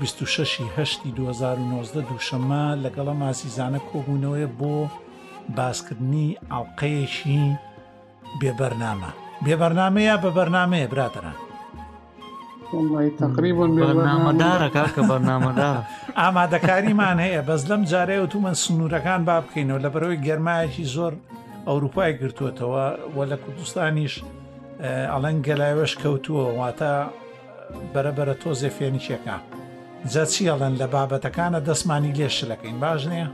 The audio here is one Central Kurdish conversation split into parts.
بیست و شەش ی هەشتی دوو هەزار و نۆزدە دووشەممە لەگەڵ ئەم ئازیزانە کۆبوونەوەیە بۆ باسکردنی ئاڵلقەیەکی بێبەرنامە بێبەرنمەیە بە بەرنمەیە برادران بەرنامەدارەکە کە بەرنامەدار ئامادەکاریمان هەیە بەس لەم جارەیە و تومەن سنوورەکان با بکەینەوە لە بەرەوەی گەرمایەکی زۆر ئەوروپای گرتووەتەوە و لە کوردستانیش ئەڵەن گەلاوێش کەوتووە واتە بەرە بەرە تۆزێ فێنکێکە جا چی ئەڵێن لە بابەتەکانە دەستمانی لێ شلەکەین باش نییە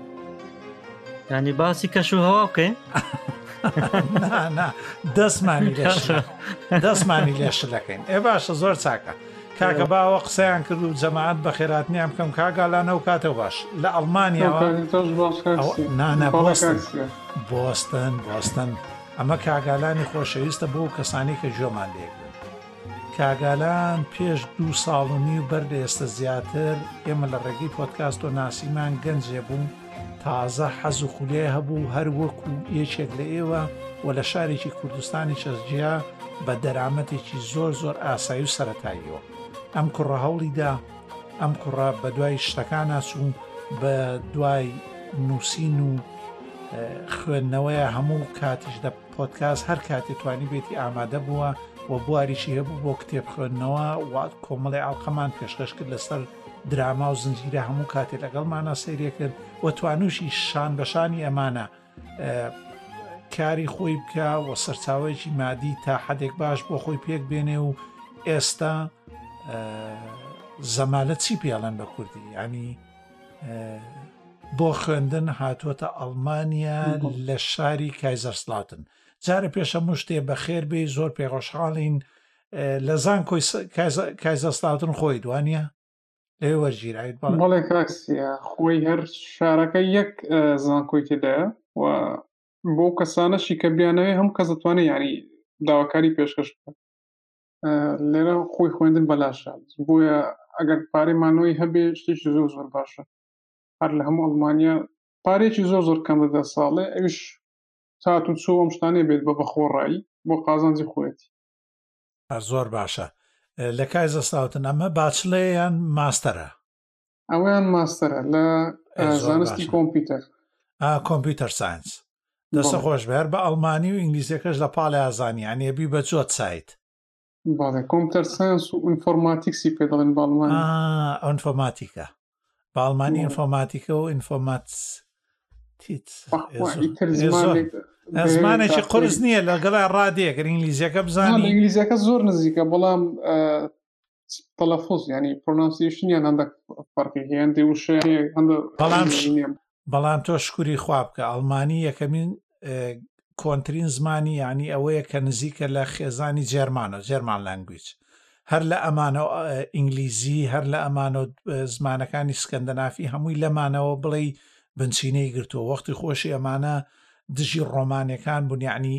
ینی باسی کەش و هەوا بکەین دەستمانی دەستمانی لێ شلەکەین ئێ باشە زۆر چاکە کاکە باوە قسەیان کرد و جەماعات بە خێراتنیان بکەم کاگالانە و کاتەوە باش لە ئەڵمانیا نانە بۆستن بۆستن بۆستن ئەمە کاگالانی خۆشەویستە بۆ کەسانی کە جۆمان لێک کاگالان پێش دوو ساڵ و نیو بەر لە ئێستا زیاتر ئێمە لە ڕێگەی پۆتکاست و ناسیمان گەنجێ بووم تازە حەز و خولێ هەبوو هەر وەکو یەکێک لە ئێوە و لە شارێکی کوردستانی چەزجیا بە دەرامەتێکی زۆر زۆر ئاسایی و سەتاییەوە ئەم کوڕە هەوڵیدا ئەم کوڕە بە دوای شتەکان ناچوو بە دوای نووسین و خوێندنەوەیە هەموو کاتیش دەپ پۆدکاست هەر کاتێ توانیبێتی ئامادە بووە و بواریشی هەبوو بۆ کتێب خوێندنەوە وات کۆمەڵی ئاڵقەمان پێشکەش کرد لەسەر دراما و زنجیرە هەموو کاتێ لەگەڵمانە سەیرێ کرد و توانوشی شان بەشانی ئەمانە کاری خۆی بکە و سەرچاوەیەکی مادی تا حدێک باش بۆ خۆی پێک بێنێ و ئێستا زەمالە چی پێڵەن بە کوردی ینی بۆ خوێندن هاتووەتە ئەڵمانیا لە شاری کایزەرسلاتن جارە پێشە مشتێ بەخێر بێ زۆر پێڕۆژحاڵین لە زان کۆی کایزەسلاتن خۆی دوانە لێ وەرگیرایت بەڵێ کاکسە خۆی هەر شارەکە یەک زانکۆی تێدایە و بۆ کەسانەشی کە بیانەوەی هەم کەس دەتوانێت یاری داواکاری پێشکەش بکە لێرە خۆی خوێندن بەلاشە بۆیە ئەگەر پارەی مانەوەی هەبێ شتێکی زۆر زۆر باشە هەر لە هەموو ئەڵمانیا پارێکی زۆر زۆر کەم دەدا ساڵێ ئەوش تات و چۆ ئەم شتانێ بێت بە بەخۆڕایی بۆ قازانجی خۆەتی زۆر باشە لە کای زەساوتن ئەمە باچلەیان ماستەرە ئەویان ماستەرە لە زانستی کۆمپیوتەر کۆمپیوتەر ساینس دەسە خۆش بەر بە ئەڵمانی و ئینگلیزیەکەش لە پاڵی ئازانیان یەبی بە جۆت سایت باڵێ کۆمپیوتەر ساینس و ئینفۆرماتیکسی پێ دەڵێن باڵمان ئەنفۆماتیکە باڵمانی ئینفۆماتیکە و ئینفۆمات زمانێکی قرس نییە لەگەڵ ڕادێکرد ئینگلیزیەکە بزانانی ئینگلیزیەکە زۆر نزیکە بەڵام تەلەفوز ینی پرۆناسیشنیان هەندە فەرقی هێندی وشێ هەندە بەڵام بەڵام تۆ شکوری خواب بکە ئەڵمانی یەکەمین کۆنتترین زمانی ینی ئەوەیە کە نزیکە لە خێزانی جێرمانە جێرمان لەنگویچ هەر لە ئەمانە ئینگلیزی هەر لە ئەمانە زمانەکانی سکەندەنافی هەمووی لەمانەوە بڵێ بنچینەی گرتووە وەختی خۆشی ئەمانە دژی ڕۆمانەکان بنیانی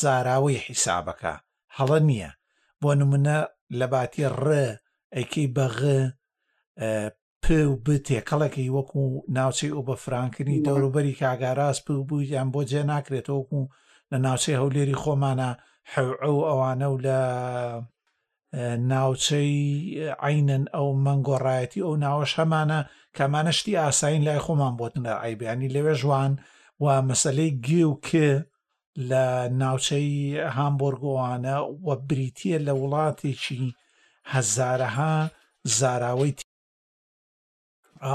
زاراوەی حیسابەکە هەڵە نییە بۆ نمونە لەباتی ڕ ئەیکەی بە غ پ و ب تێکەڵەکەی وەکو ناوچەی ئەو بە فرانکردنی دەوروبەری کاگاراز پ و بوویان بۆ جێ ناکرێتەوەکو لە ناوچەی هەولێری خۆمانە حەو ئەوانە و لە ناوچەی عینەن ئەو مەنگۆڕایەتی ئەو ناوەش هەمانە کەمانە شتی ئاسایین لای خۆمان بۆتنە ئایبیانی لەوێ ژوان و مەسلەی گێ و کێ لە ناوچەی هامبۆرگۆوانە و بریتە لە وڵاتێکی هەزارەها زاراوەی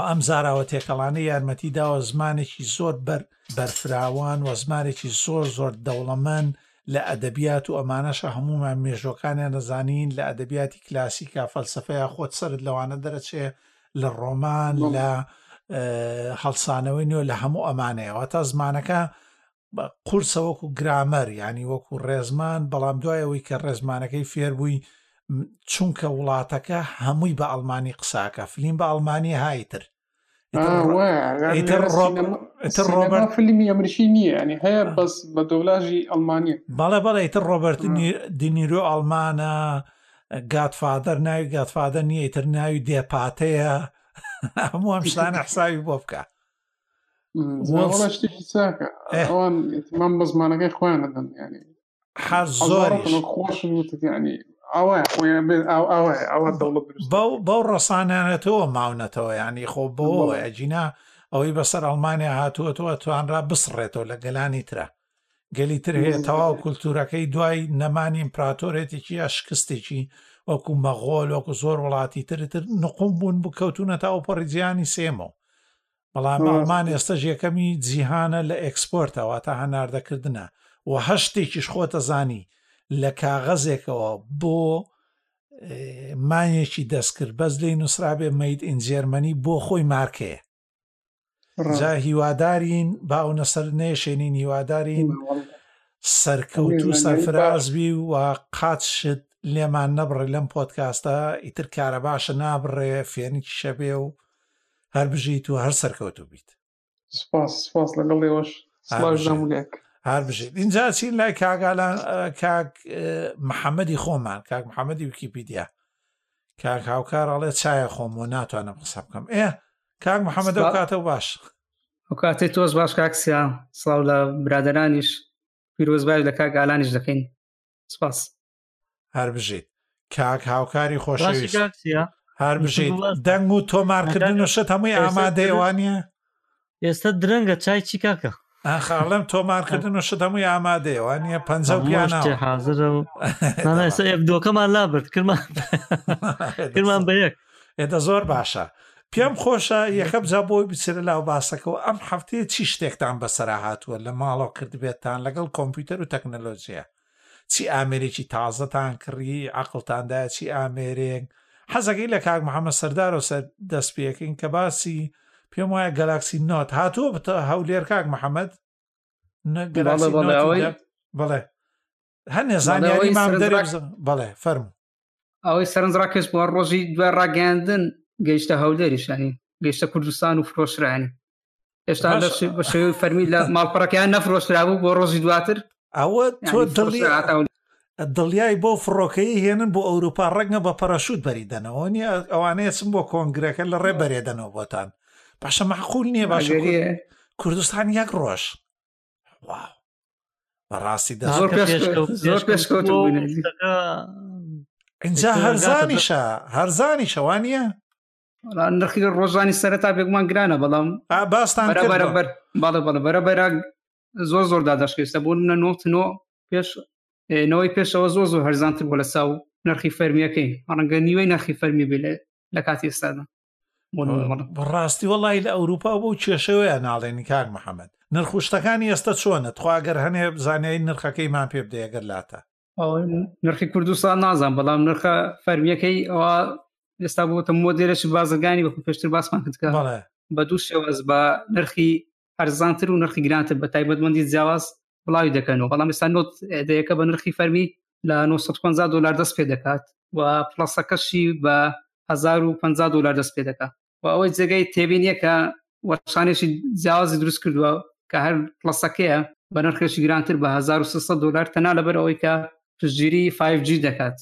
ئەم زاراوە تێکەڵانە یارمەتی داوە زمانێکی زۆر بەر بەرفراوان و زمانێکی زۆر زۆر دەوڵەمەند لە ئەدەبیات و ئەمانەشە هەمومان مێژۆکانیان نەزانین لە ئەدەبیاتی کلاسیکا فەلسفەیە خۆت سرد لەوانە دەرەچێ لە ڕۆمان لە هەڵسانەوەی نوێ لە هەموو ئەمانەیەوە تا زمانەکە بە قورسە وەکو گرامەر ینی وەکو ڕێزمان بەڵام دوایەوەی کە ڕێزمانەکەی فێربووی چونکە وڵاتەکە هەمووی بە ئەڵمانی قساکە فلیم بە ئەڵمانی هایتر ڕۆبەر فیلمی ئەمریکی نییە ئەنی هەیە بەس بە دۆبلاژی ئەلمانی بەڵێ بەڵێ تر ڕۆبەرت دینیرۆ ئەلمانە گاتفادەر ناوی گاتفادە نییە تر ناوی دێپاتەیە هەموو ئەم شتانە حساوی بۆ بکە شتێکی چاکە ئەوان من بە زمانەکەی خۆیان دەدەن ینی هەر زۆر خۆش وتیانی ئەوە خۆیان بێت ئەو ئەوە ئەوە دەوڵەت بەو بەو ڕسانانێتەوە ماونەتەوە ینی خۆ بەوە ئەجینا ئەوەی بەسەر ئەڵمانیا هاتووەتەوە توانرا بسڕێتەوە لە گەلانی ترە گەلی تر هەیە تەواو کولتورەکەی دوای نەمانی ئیمپراتۆرێتێکی یا شکستێکی وەکو مەغۆل وەکو زۆر وڵاتی ترتر نقوم بوون بکەوتونە تا ئەو پەڕیزیانی سێمەوە بەڵام ئەڵمان ئێستا ژێکەمی جیهانە لە ئەکسپۆرتەوە تا هەناردەکردە و هەشتێکیش خۆتە زانی لە کاغەزێکەوە بۆ مانێکی دەستکرد بەس لی نووسرابێ مەید ئینجێرمەنی بۆ خۆی مارکەیە جا هیوادارین باونە سەر نێشێنین هیوادارین سەرکەوت و سەرفرازبی و قات شت لێمان نەبڕێ لەم پۆتکاستە ئیتر کارە باشە نابڕێ فێنی شەبێ و هەر بژیت و هەر سەرکەوت و بیت سپاس سپاس لەگەڵ ێوەش سلاژەمولێک هەر بژیت اینجا چین لای کاگالان کاک محەممەدی خۆمان کاک محەممەدی وکیپیدیا کاک هاوکار ئەڵێ چایە خۆم و ناتوانم قسە بکەم ئێ کاک محەممەدە کاتە باش ئەو کاتێ تۆش باش کاکسیا سڵاو لە برادرانیش پیرۆزبای لە کاک ئالانیش دەکەین سپاس هەر بژیت کاک هاوکاری خۆشەویست هەر بژیت دەنگ و تۆمارکردن و شت هەمووی ئامادەێوانە ئێستا درەنگە چای چی کاکە؟ خاڵم تۆمار کردن و شت هەمووی ئامادەیە وانە پ پێ حاضرە دۆکەمان لابرد کرمان کرمان بە یەک ئێدە زۆر باشە پێم خۆشە یەکەم جا بۆی بچێرە لاو باسەکەەوە ئەم هەفتەیە چی شتێکتان بەسەرا هاتووە لە ماڵەوە کردبێتان لەگەڵ کۆمپیوتەر و تەکنەلۆژیە چی ئامێرێکی تازەتان کڕی عەقڵتان دایە چی ئامێرێک حەزەکەی لە کاک محەممەد سەردارەوە سەر دەست پێکەین کە باسی پێم وایە گەلاکسی نۆت هاتووە بتە هەولێر کاک محەممەد بڵێ هەنێ زانیاری مام دەرێ بڵێ فەرمو ئەوەی سەرنج ڕاکەش بووە ڕۆژی دوای ڕاگەاندن گەیشتە هەولێریشانی گەیشتە کوردستان و فرۆشرانی هێشتا بە شێوی فەرمی لە ماڵپەڕەکەیان نەفرۆشرابوو بۆ ڕۆژی دواتر ئەوە تۆ دڵی دڵیای بۆ فڕۆکەی هێنن بۆ ئەوروپا ڕەنگە بە پەرەشوت بەریدەنەوە نیە ئەوانەیەچم بۆ کۆنگرەکە لە ڕێ بەرێدەنەوە بۆتان باشە معقول نییە باشە کوردستان یەک ڕۆژ بەڕاستی اینجا هەرزانیشە هەرزانی شەوان نیە نرخی ڕۆژانی سەرتا بێگومان گرانە بەڵام باستان باڵە بەڵە بەرە بەرە زۆر زۆر دادەشکێستە بوون منە نۆتنۆ پێش نەوەی پێشەوە زۆر زۆر هەرزانتر بۆ لە ساو نرخی فەرمیەکەی ڕەنگە نیوەی نرخی فەرمی بێ لە لە کاتی ئێستادا بەڕاستی وڵی لە ئەوروپا بۆ کێشەوەیە ناڵێن کاک محەممەد نرخ و شتەکانی ئێستا چۆنە تخواگەر هەنێ زانایی نرخەکەیمان پێ بدەیەگەر لاتە نرخی کوردستان نازان بەڵام نرخە فەرمیەکەی ئەوە ئێستا بۆتە مۆدێرەش بازرگانی وەکو پێشتر باسمان کردکە بە دوو شێواز بە نرخی هەرزانتر و نرخی گرانتر بە تایبەتمەندی جیاواز بڵاوی دەکەنەوە بەڵام ئێستا نۆت دەیەکە بە نرخی فەرمی لە 950 دلار دەست پێ دەکات و پڵەسەکەشی بە 1050 دلار دەست پێ دەکات و ئەوەی جێگەی تێبین یەکە وەشانێکی جیاوازی دروست کردووە کە هەر پڵەسەکەیە بە نرخێکی گرانتر بە 1300 دلار تەنا لەبەر ئەوەی کە پژگیری 5G دەکات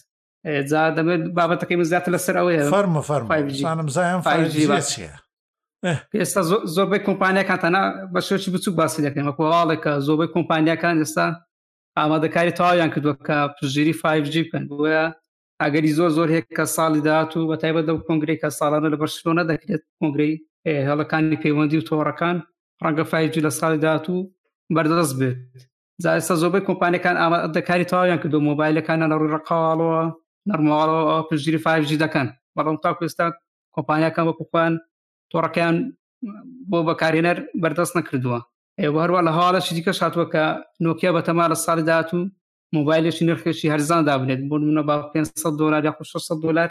جا دەبێت بابەتەکەی من زیاتر لەسەر ئەوەیە فەرمە فەرمانم زیان فایجیە ئێستا زۆربەی کۆمپانیەکان تەنا بە شێوی بچوک باسی دەکەن وەکو هەواڵێکە زۆربەی کۆمپانیەکان ئێستا ئامادەکاری تەواویان کردووە کە پژیری 5G بکەن بۆە ئەگەری زۆر زۆر هەیە کە ساڵی داات و بە تایبەت دەو کۆنگری کە ساڵانە لە بەرشلۆنە دەکرێت کۆنگری هێڵەکانی پەیوەندی و تۆڕەکان ڕەنگە فایجی لە ساڵی داات و بەردەست بێت جا ئێستا زۆربەی کۆمپانیەکان ئامادە کاری تەواویان کردو مۆبایلەکانە لە ڕووی ڕقاڵەوە نەرماڵەوە پشتگیری فایڤجی دەکەن بەڵام تاکو ئێستا کۆمپانیەکان وەکو خۆیان تۆڕەکەیان بۆ بەکارهێنەر بەردەست نەکردووە ئێوە هەروە لە هەواڵەشی دیکە هاتووە کە نۆکیا بەتەما لە ساڵی داهاتوو مۆبایلێکی نرخێکی هەرزان دابنێت بۆ منە با 500 دلار یا 600 دلار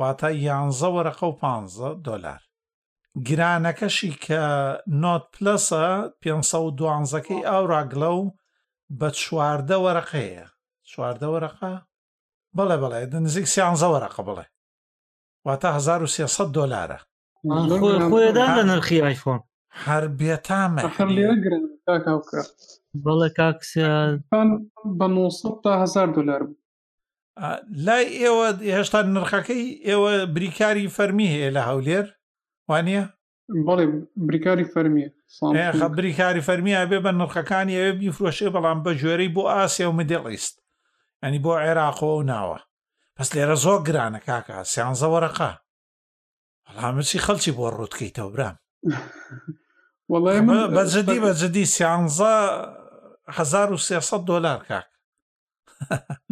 واتە یانزە وەرەقە و پانزە دۆلار گرانەکەشی کە نۆت پلەسە پێنج سەد و دوانزەکەی ئاوراگلە و بە چواردە وەرەقەیە چواردە وەرەقە بەڵێ بەڵێ نزیک سیانزە وەرەقە بڵێ واتە 1300 دۆلارە آن خوی خوی دان لە نرخی ئایفۆن هەر بێتامە هەر لێرە گرن کاکاوکە بەڵێ کاکسیان بە 900 تا 1000 دلار بوو لای ئێوە هێشتا نرخەکەی ئێوە بریکاری فەرمی هەیە لە هەولێر وانە؟ بەڵێ بریکاری فەرمی بریکاری فەرمی ئەبێ بە نرخەکانی ئەوێ بیفرۆشێ بەڵام بە گوێرەی بۆ ئاسیا و مدل ئیست ئەنی بۆ عێراقۆ و ناوە بەس لێرە زۆر گرانە کاکە سیانزە وەرەقا هەڵامسی خەلکی بۆ ڕوتکەیتەوە برام بەجددی بەجددی سیانزە 1300 دلار کاک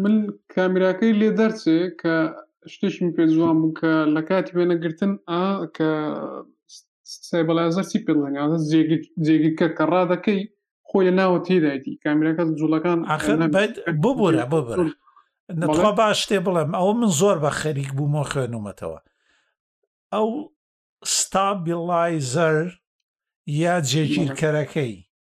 من کامیراکەی لێ دەرچێ کە شتێکم پێ جوان بوو کە لە کاتی وێنەگرتن ئا کە سایبەڵازەر چی پێڵێنگا جێگیرکە کە ڕادەکەی خۆی لە ناوە تێدایتی کامیراکە جوڵەکان ببورە ببرە نەخوا باش شتێ بڵێم ئەوە من زۆر بە خەریک بوومە خوێنومەتەوە ئەو ستابیڵایزەر یا جێگیرکەرەکەی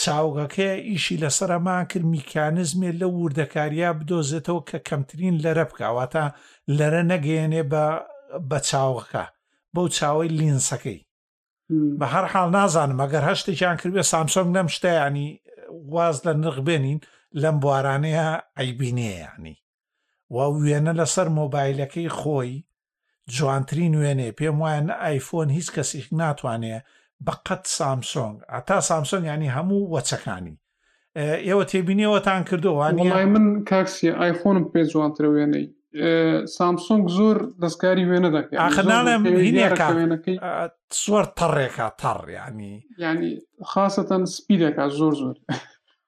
چاوگەکە ئیشی لەسەر ئەمان کرد میکانزمێ لەو وردەکاریا بدۆزێتەوە کە کەمترین لەرە بکواتە لەرە نەگەیەنێ بە بە چاوەکە بەو چاوەی لینسەکەی بە هەر حاڵ نازانم ئەگەر هەشتێکیان کردێ سامسۆنگ لەم شتیانی واز لە نرخ بێنین لەم بوارانەیە ئەیبینێ ینی و وێنە لەسەر مۆبایلەکەی خۆی جوانترین وێنێ پێم وایە نە ئایفۆن هیچ کەسیش ناتوانێ بەقەت سامسۆنگ ئەتا سامسۆنگ ینی هەموو وەچەکانی ئێوە تێبینیەوەتان کردووانی من کاکسی ئایفۆنم پێ جوانترە وێنەی سامسۆنگ زۆر دەستکاری وێنە دەکەی ئاخناڵێمەکەی زۆر تەڕێکا تەڕ ینی ینی خاستەن سپی دەکات زۆر زۆر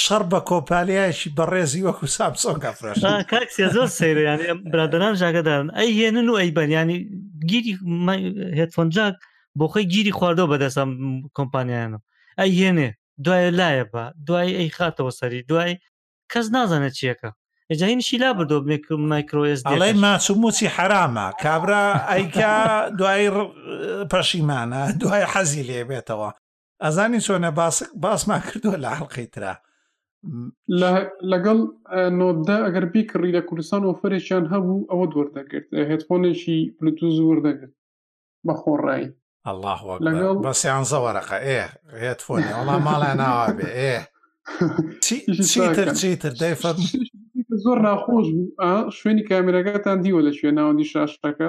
شەڕ بە کۆمپانیایەکی بەڕێزی وەکو سامسۆنگ ئەفرۆشت آه، کاک سێ زۆر سەیرە یانی ئەم برادران ژاگەدارن ئەی هێنن و ئەی بەن ینی گیری مای- هێدفۆن جاک بۆ خۆی گیری خواردەوە بەدەستم کۆمپانیانە ئەی هێنێ دوایە لایە بە دوای ئەی خاتەوە سەری دوای کەس نازانێت چیەکە ئەجاهینشی لا بردۆ مایکرۆس ئەڵێ ماچ و موچی حرامە کابرا ئەیکا دوای ڕ- پەشیمانە دوای حەزی لێ بێتەوە ئەزانی چۆنە باسک باسمان کردووە لە حلقەی ترا لەگەڵ نۆدە ئەگەر بیکڕی لە کوردستان ئۆفرێکیان هەبوو ئەوە دووردەگرت هێتفۆنێکی بلوتو زۆر دەگرت بە خۆڕایی الله لەگەڵ بە سیانزە وەرەقە ئێ هێتفۆنی وەڵام ماڵە ناوا بێ ئێ چیتر چیتر دای فەرم زۆر ناخۆش بوو شوێنی کامێرەکەتان دیوە لە شوێ ناوەندی شاشەکە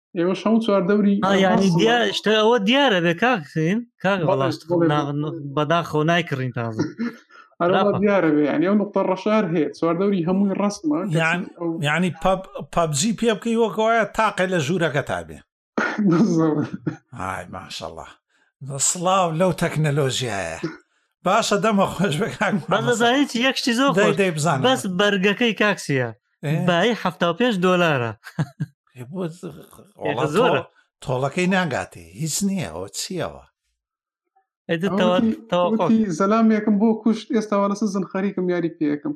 ئێوە شەو چوار دەوری شتە ئەوە دیارە بێ کاکسین کاک بەداخۆ نایکڕین تازە دیارە ینی ئەو نقطە ڕەشار هەیە چوار دەوری هەمووی ڕستمە ینی پەبجی پێ بکەی وەکەوەە تاقی لە ژوورەکە تا بێ ماشەڵە سڵاو لەو تەکنەلۆژیایە باشە دەمە خۆش بەزانیت یەکشتی زۆر بزان بەس بەرگەکەی کاکسیە بای حفتا و پێش دۆلارە زۆر تۆڵەکەی ناگاتێ هیچ نییە ئەوە چیەوە زەلامێکم بۆ کوشت ئێستاوە لەسە زن خەریکم یاری پێکم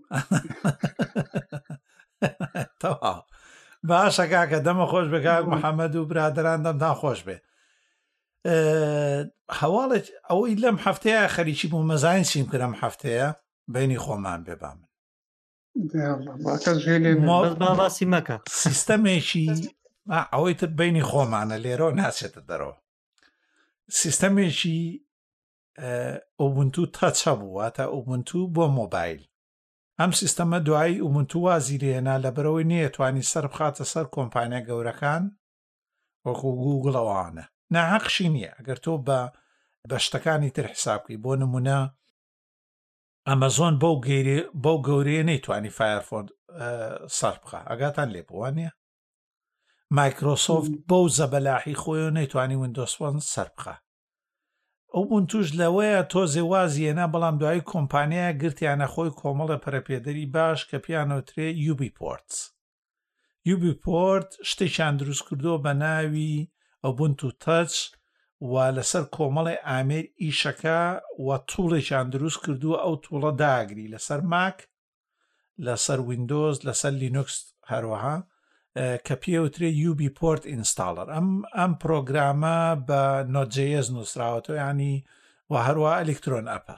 باشە کاکە دەمە خۆش بکات محەممەد و برادران دەمدان خۆش بێ هەواڵێک ئەوەی لەم هەفتەیە خەریکی بوو مەزانین چیم کرم هەفتەیە بینی خۆمان بێ با من باسی مەکە سیستەمێکی ئەوەی تر بینی خۆمانە لێرەوە ناچێتە دەرەوە سیستەمێکی ئۆبنتو تەچە بووە تا ئۆبنتو بۆ مۆبایل ئەم سیستەمە دوایی ئومنتو وازی لێنا لە بەرەوەی نەیەتوانی سەر بخاتە سەر کۆمپانیا گەورەکان وەکو گوگڵەوانە ناحەقشی نییە ئەگەر تۆ بە بە شتەکانی تر حسابکەی بۆ نمونە ئەمەزۆن بەو گەیرێ بەو گەورەیە نەیتوانی فایرفۆن سەر بخە ئەگاتان لێ بوانە مایکرۆسۆفت بەو زەبەلاحی خۆی نەیتوانی وندۆسۆن سەر بخە ئەو بوون توش لەوەیە تۆزێ وازیەنە بەڵام دوایی کۆمپانیا گرتیانە خۆی کۆمەڵە پەرەپێدەری باش کە پیانۆترێ یوبی پۆرتس یوبیپۆرت شتێکیان دروست کردووە بە ناوی ئەوبنت و تەچ و لەسەر کۆمەڵی ئامێر ئیشەکە و توڵێکیان دروست کردووە ئەو توڵە داگری لەسەر ماک لەسەر وینندۆز لەسەر لینوکس هەروەها کە پێوترێ یوبی پۆرت ئینستاڵەر ئەم ئەم پرۆگرامە بە نۆجێز نووسراوەتەوە ینی و هەروە ئەلکترۆن ئەپە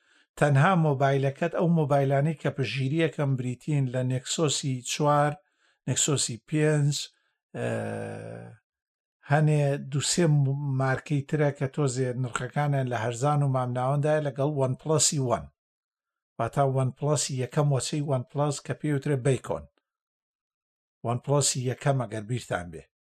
تەنها مۆبایلەکەت ئەو مۆبایلانەی کە پژیریەکەم بریتین لە نێکسۆسی چوار نێکسۆسی پێنج هەنێ دوسێ مارکەی ترە کە تۆزێ نرخەکانیان لە هەرزان و مامناوەندای لەگەڵ وەن پلسی وەن واتا وەن پلسی یەکەم وەچەی وەن پلس کە پێوترێ بیکۆن وەن پلسی یەکەم ئەگەر بیرتان بێ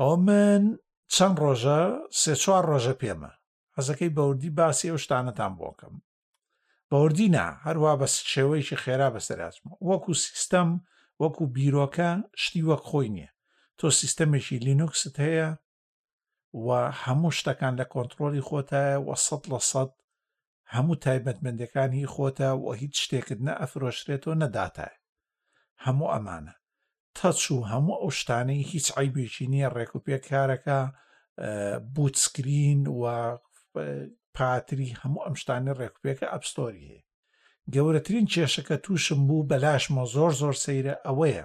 ئەو من چەند ڕۆژە سێ چوار ڕۆژە پێمە حەزەکەی بەوردی باسی ئەو شتانەتان بۆکەم بەوردی نا هەروە بە شێوەیەکی خێرا بەسەراچمە وەکو سیستەم وەکو بیرۆکە شتی وەک خۆی نییە تۆ سیستەمێکی لینوکست هەیە و هەموو شتەکان لە کۆنتترۆلی خۆتایە وە سەد لە سەد هەموو تایبەتمەندەکان هی خۆتە و هیچ شتێکت نە ئەفرۆشرێتەوە نەداتایە هەموو ئەمانە تەچ و هەموو ئەو شتانەی هیچ عیبێکی نییە ڕێک و پێکارەکە بوتسکرین و پاتری هەموو ئەم شتانی ڕێکپێکە ئەپستۆری هەیە گەورەترین کێشەکە تووشم بوو بەلاشمە زۆر زۆر سەیرە ئەوەیە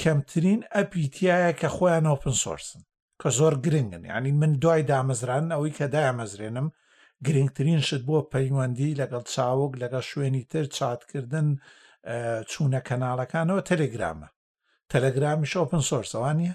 کەمترین ئەپی تایە کە خۆیان ئۆپن سۆرسن کە زۆر گرنگن ینی من دوای دامەزران ئەوەی کە دامەزرێنم گرنگترین شت بۆ پەیوەندی لەگەڵ چاوک لەگەڵ شوێنی تر چاتکردن چوونە کەناڵەکانەوە تەلگرامە تەلگرامیش ئۆپن سۆرسەوان نیە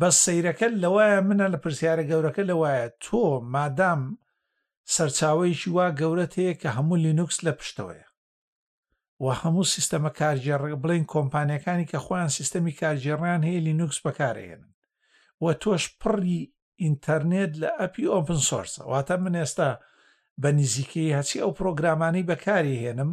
بەس سەیرەکە لەوایە منە لە پرسیارە گەورەکە لەوایە تۆ مادام سەرچاوەیەکی وا گەورەت هەیە کە هەموو لینوکس لە پشتەوەیە و هەموو سیستەمە کارگێڕ بڵین کۆمپانیەکانی کە خۆیان سیستەمی کارگێڕیان هەیە لینوکس بەکارێنن و تۆش پڕی ئینتەرنێت لە ئەپی ئۆپن سۆرسە واتە من ئێستا بە نزیکەی هەچی ئەو پرۆگرامانی بەکاری هێنم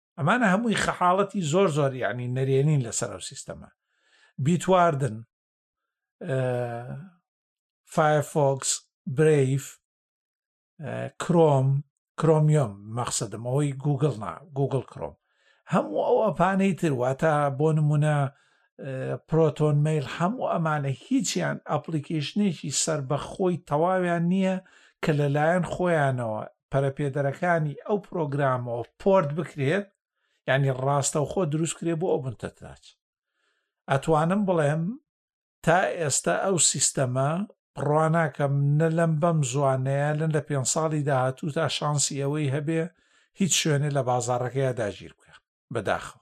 ئەمانە هەمووی خەحاڵەتی زۆر زۆر یعنی نەرێنین لەسەر ئەو سیستەمە بیتواردن فایفۆکس برف کرۆم کرۆمیۆم مەخصدم ئەوەی گوگل نا گوگل کرۆم هەموو ئەو ئەپانەی تر واتە بۆ نمونە پرۆتۆن میل هەموو ئەمانە هیچیان ئەپلیکیشنێکی سربەخۆی تەواویان نییە کە لەلایەن خۆیانەوە پەرەپێدەرەکانی ئەو پرۆگرامەوە پۆرت بکرێت ینی ڕاستە و خۆ دروست کرێ بۆ ئەو بنتەتراچ ئەتوانم بڵێم تا ئێستا ئەو سیستەمە ڕواناکەم نە لەم بەم زوانەیە لەن لە پێ ساڵی داهاتوو تا شانسی ئەوەی هەبێ هیچ شوێنێ لە بازارڕەکەیە داگیر بکە بەداخەوە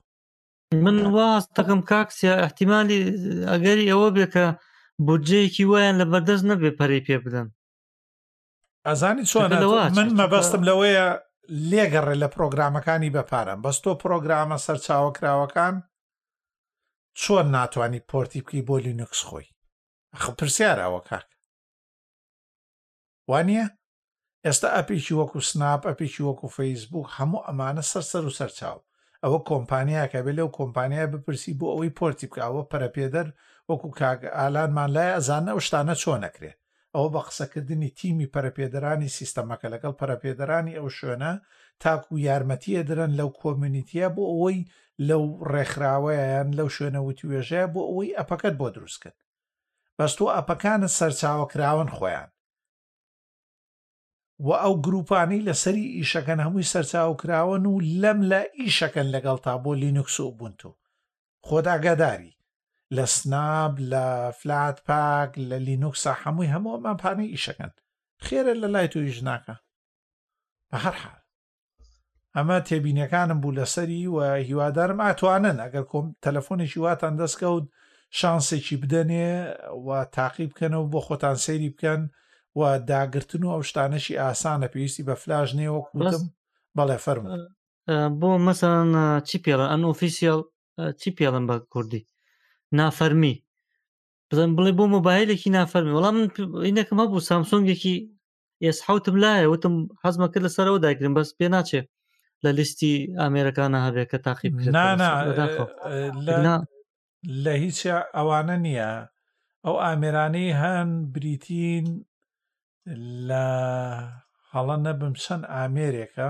من واستەکەم کاکسیا احتیممالی ئەگەری ئەوە بێ کە بودجەیەکی وایان لە بەردەست نەبێ پەرەی پێ بدەن ئەزانی چۆن من مەبەستم لەوەیە لێگەڕێ لە پرۆگرامەکانی بەپارەم بەس تۆ پرۆگرامە سەرچاوە کراوەکان چۆن ناتانی پۆرتی بکەی بۆ لینوکس خۆی ئەخ پرسیار ئەوە کاک وانیە؟ ئێستا ئەپێکی وەکو سناپ ئەپێکی وەکو فەیسبوک هەموو ئەمانە سەر سەر و سەرچاو ئەوە کۆمپانیاکە بێ لەو کۆمپانیا بپرسی بۆ ئەوەی پۆرتی بکەوە پەرەپێدەر وەکو کاک ئالانمان لای ئەزانە ئەو شتانە چۆن نەکرێ ئەوە بە قسەکردنی تیمی پەرەپێدەرانی سیستەمەکە لەگەڵ پەرەپێدەرانی ئەو شوێنە تاکو یارمەتیە درن لەو کۆمیونیتیە بۆ ئەوەی لەو ڕێکخراوەیان لەو شوێنە وتوێژەیە بۆ ئەوەی ئەپەکەت بۆ دروستکرد بەس تۆ ئەپەکانت سەرچاوە کراون خۆیان و ئەو گروپانەی لەسەری ئیشەکەن هەمووی سەرچاو کراون و لەم لە ئیشەکەن لەگەڵ تا بۆ لینوکس و بونتو خۆداگاداری لە سناب لە فلات پاک لە لینوکسا هەمووی هەموومان پانەی ئیشەکەن خێرە لە لای تویش ناکە بە هەر حال ئەمە تێبینەکانم بوو لەسەری و هیوادارم ئاتوانن ئەگەر کۆم تەلەفۆنێکی واتان دەستکەوت شانسێکی بدەنێ و تاقی بکەنەوە بۆ خۆتان سەیری بکەن و داگرتن و ئەو شتانەشی ئاسانە پێویستی بە فلاش نێوە کوتم بەڵێ فەرم بۆ مەسەن چی پێڵە ئەن ئۆفیسیال چی پێڵم بە کوردی نافەرمی بڵێ بڵێ بۆ مۆبایلێکی نافەرمی وەڵام من ئینەکەم هەبوو سامسۆنگێکی ئێس حوتم لایە وتم حەزمە کرد لەسەرەوە داگرم بەس پێ ناچێ لە لیستی ئامێرەکانە هەبێ کە تاقی لە هیچ ئەوانە نییە ئەو ئامێرانەی هەن بریتین لە هەڵە نەبم چەند ئامێرێکە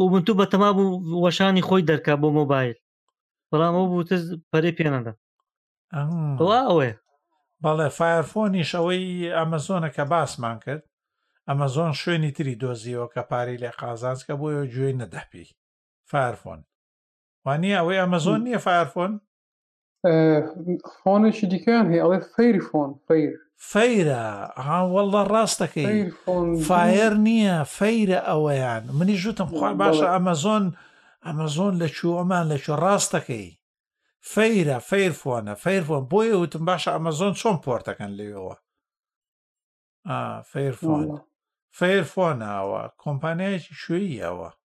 ئۆبنتو بە تەما بوو وەشانی خۆی دەرکە بۆ مۆبایل بەڵام ئەو بوو تز پەرەی پێنەدا وا ئەوەیە بەڵێ فایرفۆنیش ئەوەی ئەمەزۆنە کە باسمان کرد ئەمەزۆن شوێنی تری دۆزیەوە کە پارەی لێ قازانس کە بۆیە گوێی نەدەپی فایرفۆن وانی ئەوەی ئەمەزۆن نییە فایرفۆن فۆنێکی دیکەیان هەیە ئەڵێ فەیر فۆن فەیر فەیرە هاوەڵە ڕاستەکەی فایر نییە فەیرە ئەوەیان منی ژوتم خوا باشە ئەمەزۆن ئەمەزۆن لە چوو ئەمان لە چۆ ڕاستەکەی فەیرە فەیر فۆنە فەیر فۆن بۆیە وتم باشە ئەمەزۆن چۆن پۆرتەکەن لێەوە فەیر فۆن فەیر فۆنەوە کۆمپانیایکی شوێیەوە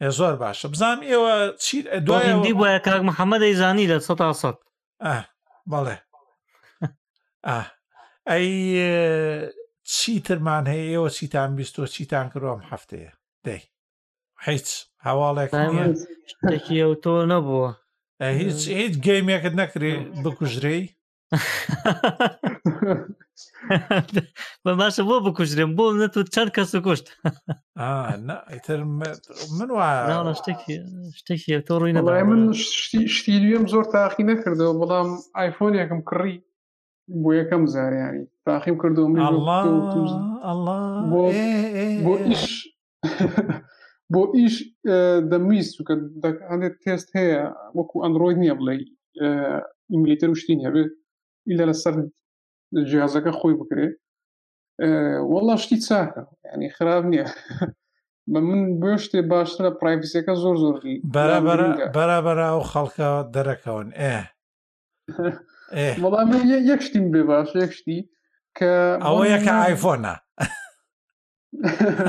ئێ زۆر باشە بزانام ئێوە چیر دوایدی بۆە کاک محەممەد دەیزانی لە سە تا سەد بەڵێ ئەی چیترمان هەیە ئێوە چیتان بیستۆ چیتان کردوم هەفتەیە دەی هیچ هەواڵێک شتێکی ئەو تۆ نەبووە هیچ هیچ گەیمێکت نەکرێ بکوژرەی بە باشە بۆ بکوژرێن بۆ نەت و چەند کەس و کوشت ئیتر من وایە شتێکی شتێکی تۆ ڕووی نەڵای من شتی دوێم زۆر تاقی نەکردەوە بەڵام ئایفۆن یەکم کڕی بۆ یەکەم زاریانی تاقیم کردو بۆ ئیش بۆ ئیش دەمویست کە هەندێک تێست هەیە وەکو ئەندرۆید نییە بڵێ ئینگلیتەر و شتین هەبێت ئیلا لەسەر جیازەکە خۆی بکرێ وەڵا شتی چاکە ینی خراپ نییە بە من بۆ شتێ باشتر لە پرایڤسیەکە زۆر زۆر بەرابەرا ئەو خەڵکە دەرەکەون ئێ وەڵام یەک شتیم بێ باش یەک شتی کە ئەوەیە کە ئایفۆنە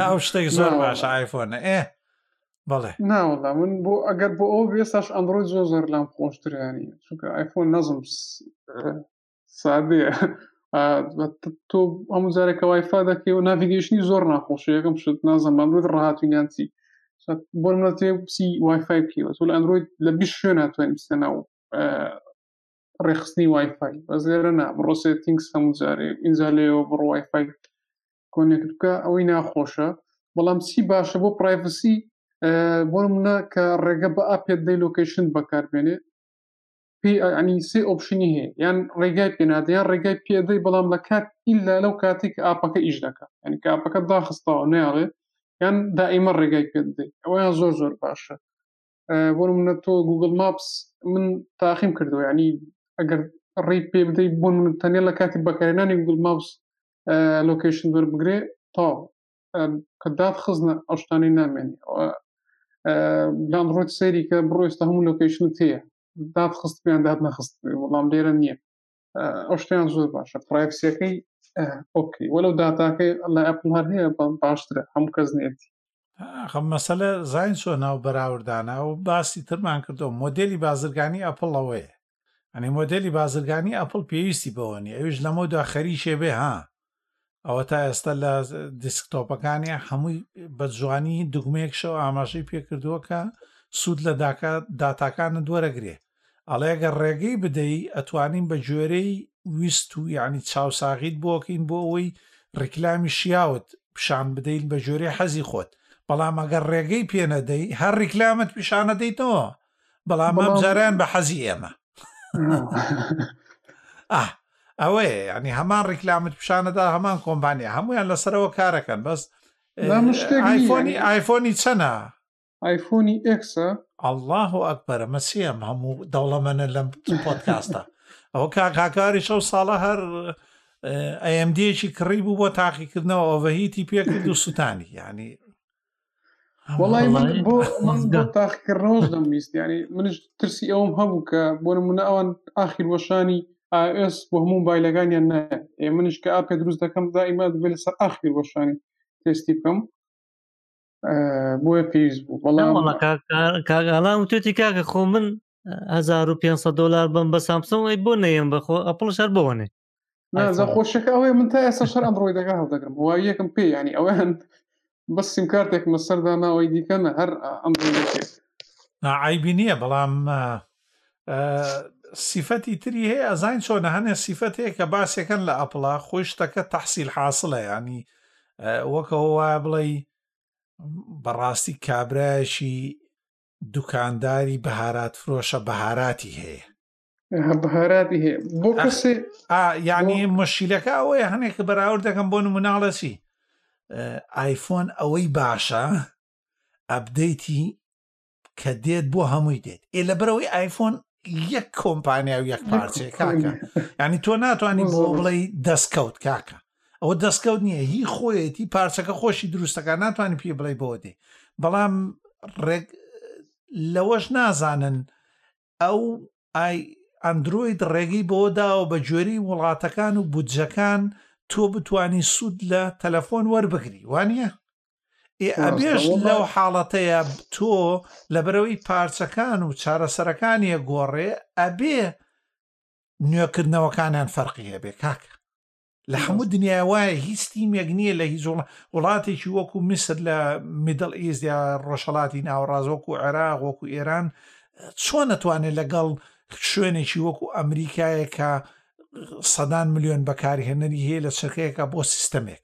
ئەو شتێک زۆر باش ئایفۆنە ئێ بەڵێ ناوەڵا من بۆ ئەگەر بۆ ئەو بێساش ئەمڕۆ زۆر زۆر لام خۆشتریانی چونکە ئایفۆن نەزم سادەیە تۆ هەموو جارێکە وایفا دەکەی و ناڤگەیشتنی زۆر ناخۆشە یەکەم شت نازم ئەمرۆت ڕاهاتوینیان چی بۆ منەتێ بسی وایفای بکەوە تۆ لە ئەندروید لە بیش شوێن ناتوانین بستە ناو ڕێخستنی وایفای بەزێرە نا بڕۆسێ تینگس هەموو جارێ ئینجا لێەوە بڕ وایفای کۆنێکت بکە ئەوەی ناخۆشە بەڵام چی باشە بۆ پرایڤسی بۆ منە کە ڕێگە بە ئاپێت دەی لۆکیشن بەکاربێنێ پێنی سێ ئۆپشنی هەیە یان ڕێگای پێنادە یان ڕێگای پێدەی بەڵام لە کات ئیلا لەو کاتێک ئاپەکە ئیش دەکات یعنی کاپەکە داخستەوە ناڵێ یان دائیمە ڕێگای پێدەی ئەویان زۆر زۆر باشە بۆ منە تۆ گوگل ماپس من تاقیم کردو ینی ئەگەر ڕێی پێ بدەیت بۆ من تەنێ لە کاتی بەکارێنانی گوگل ماپس لۆکەیشن وەربگرێ تا کە دادخستنە ئەو شتانەی نامێنێ بلان ڕۆیت سەیری کە بڕۆیستا هەموو لۆکەیشن تەیە دادخست پێیان داد نەخست وەڵام لێرە نییە ئەو شتیان زۆر باشە پرایپسیەکەی ئۆکی وەلو داتاکەی لە ئەپڵ هەر هەیە باشترە هەموو کەس نێتی مەسەلە زین چۆ ناو بەراوردانە و باسی ترمان کردو مۆدلی بازرگانی ئەپڵەوەی ئەنی مۆدلی بازرگانی ئەپل پێویستی بەوەنی ئەوش لەمە دو خەریشێ بێ ها ئەوە تا ئێستا لە دیسکتۆپەکانی هەمووی بە جوانی دوگمەیەکشەوە ئاماژەی پێکردووە کە سوود لە داکات داتاکانت وەرەگرێ ئەڵێ گەر ڕێگەی بدەی ئەتوانین بە گوێرەی ویست و یعنی چاوساغیت بۆکەین بۆ ئەوەی ڕیکلامی شیاوت پیشان بدەیت بە گوێرەی حەزی خۆت بەڵام ئەگەر ڕێگەی پێنەدەی هەر ڕیکلامت پیشانە دەیتەوە بەڵام ئەم جاریان بە حەزی ئێمە ئەوەیە ینی هەمان ڕیکلامت پیشانەدا هەمان کۆمپانیا هەمویان لەسەرەوە کارەکەن بەس ئایفۆنی ئایفۆنی چەنە ئایفۆنی ئێکسە؟ اللە اکبر ئەمە چی ئەم هەموو دەوڵەمەنە لەم پۆتکاستە ئەوە کاکاکاری شەو ساڵە هەر ئەمدیەکی کڕی بوو بۆ تاقیکردنەوە ئەوە هیتی پێکرد و سووتانی ینی وڵی من بۆ تاقیکردنەوەش دەمویست ینی منش ترسی ئەوم هەبوو کە بۆ منە ئەوان ئاخیر وەشانی ئاس بۆ هەموو بایلەکانیان نە منش کە ئاپێ دروست دەکەم دائیمە بێ لەسەر ئاخیر وەشانی تستی بکەم بۆیە پێویست بوو بەڵامڵکگەڵا وتێتی کاکە خۆ من 1500 دلار بم بە سامسۆن ئەی بۆ نەیەم بەخۆ ئەپڵ شەر بۆنێ نازە خۆشەکە ئەوەیە من تا ئێستا شەر ئەندڕۆیدەکە هەڵدەگرم وە یەکم پێ ینی ئەویان بە سیم کارتێک مەسەردا ناوەی دیکەن هەر ئەم عیبی نییە بەڵام سیفەتی تری هەیە ئەزانین چۆنە هەنێ سیفەت هەیە کە باسێکەن لە ئەپڵا خۆی شتەکە تەحسیل حاصلە ینی وەکەوە وایە بڵێ بەڕاستی کابراایشی دوکانداری بەهارات فرۆشە بەهاراتی هەیە بەهاراتی هەیە بۆ کەسێ یعنی مشیلەکە ئەوەیە هەنێک بەراورد دەکەم بۆ نموناڵەسی ئایفۆن ئەوەی باشە ئەبدەیتی کە دێت بۆ هەمووی دێت ئێ لە بەرەوەی ئایفۆن یەک کۆمپانیا و یەک پارچێ کاکە ینی تۆ ناتوانانی بۆ بڵێ دەستکەوت کاکە ئەوە دەستکەوت نییە هی خۆیەتی پارچەکە خۆشی دروستەکە ناتوانانی پێ بڵێ بۆ دێ بەڵام ڕێک لەوەش نازانن ئەو ئای ئەندروید ڕێگەی بۆ داوە بە گوێری وڵاتەکان و بودجەکان تۆ بتانی سوود لە تەلەفۆن وەربگری وانە ئەبێش لەو حاڵەتەیە تۆ لە بەرەوەی پارچەکان و چارەسەرەکانیە گۆڕێ ئەبێ نوێکردنەوەکانیان فەرقی هەبێ کاکە لە هەموو دنیای وایە هیچ تیمێک نییە لە هیچ وڵاتێکی وەکو میسر لە میدڵ ئیز یا ڕۆژهڵاتی ناوەڕاز وەکو عێراق وەکو ئێران چۆن نەتوانێت لەگەڵ شوێنێکی وەکو ئەمریکایەکە سەدان میلیۆن بەکارهێنەری هەیە لە چرکەیەەکە بۆ سیستەمێک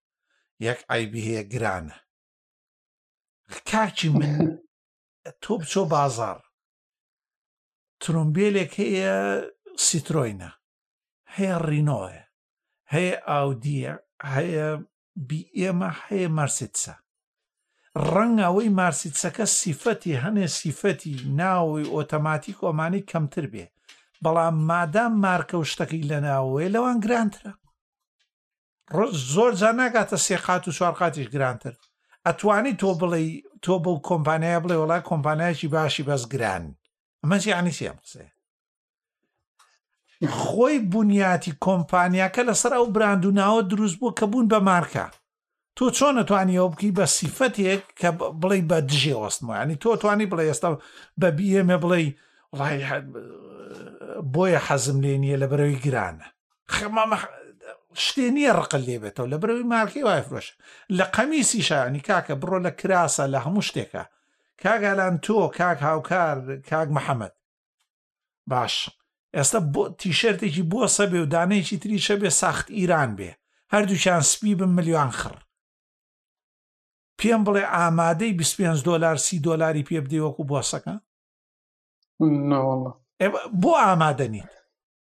یەک عیبی هەیە گرانە کاچی من تۆ بچۆ بازار ترۆمبیلێک هەیە سیترۆینە هەیە ڕینۆە هەیە ئاودیە هەیە بی ئێمە هەیە مەرسیتسە ڕەنگ ئەوەی مارسیتسەکە سیفەتی هەنێ سیفەتی ناوەوەی ئۆتەماتیک ئۆمانی کەمتر بێ بەڵام مادام مارکە و شتەکەی لە ناوەیە لەوان گرانترە زۆر جا ناگاتە سێ قات و چوار قاتیش گرانتر ئەتوانی تۆ بڵێ تۆ بەو کۆمپانیای بڵێ وڵای کۆمپانایکی باشی بەس گران ئەمەجی عنی سێ قسێ خۆی بنیاتی کۆمپانیاکە لەسەر ئەو براند و ناوە دروست بوو کە بوون بە مارکە تۆ چۆن نتوانیەوە بکەی بە سیفەتێک کە بڵێ بە دژێ وەستمانی تۆ توانی بڵێ ئێستا بە بیێمە بڵێ بۆیە حەزم لێ نییە لە بەرەوەی گرانە شتێ نییە ڕقل لێبێتەوە لە برەوەی مارکی وای فرۆش لە قەمیسی شانی کاکە بڕۆ لە کراسە لە هەموو شتێکە کاگالان تۆ کاک هاوکار کاک محەممەد باش ئێستا بۆ تیشێرتێکی بۆ سەبێ و دانەیەکی تریشە بێ ساخت ئیران بێ هەردووچان سپی بم ملیۆان خڕ پێم بڵێ ئامادەی 25 دلار سی دلاری پێ بدەی وەکو بۆسەکە بۆ ئامادەنیت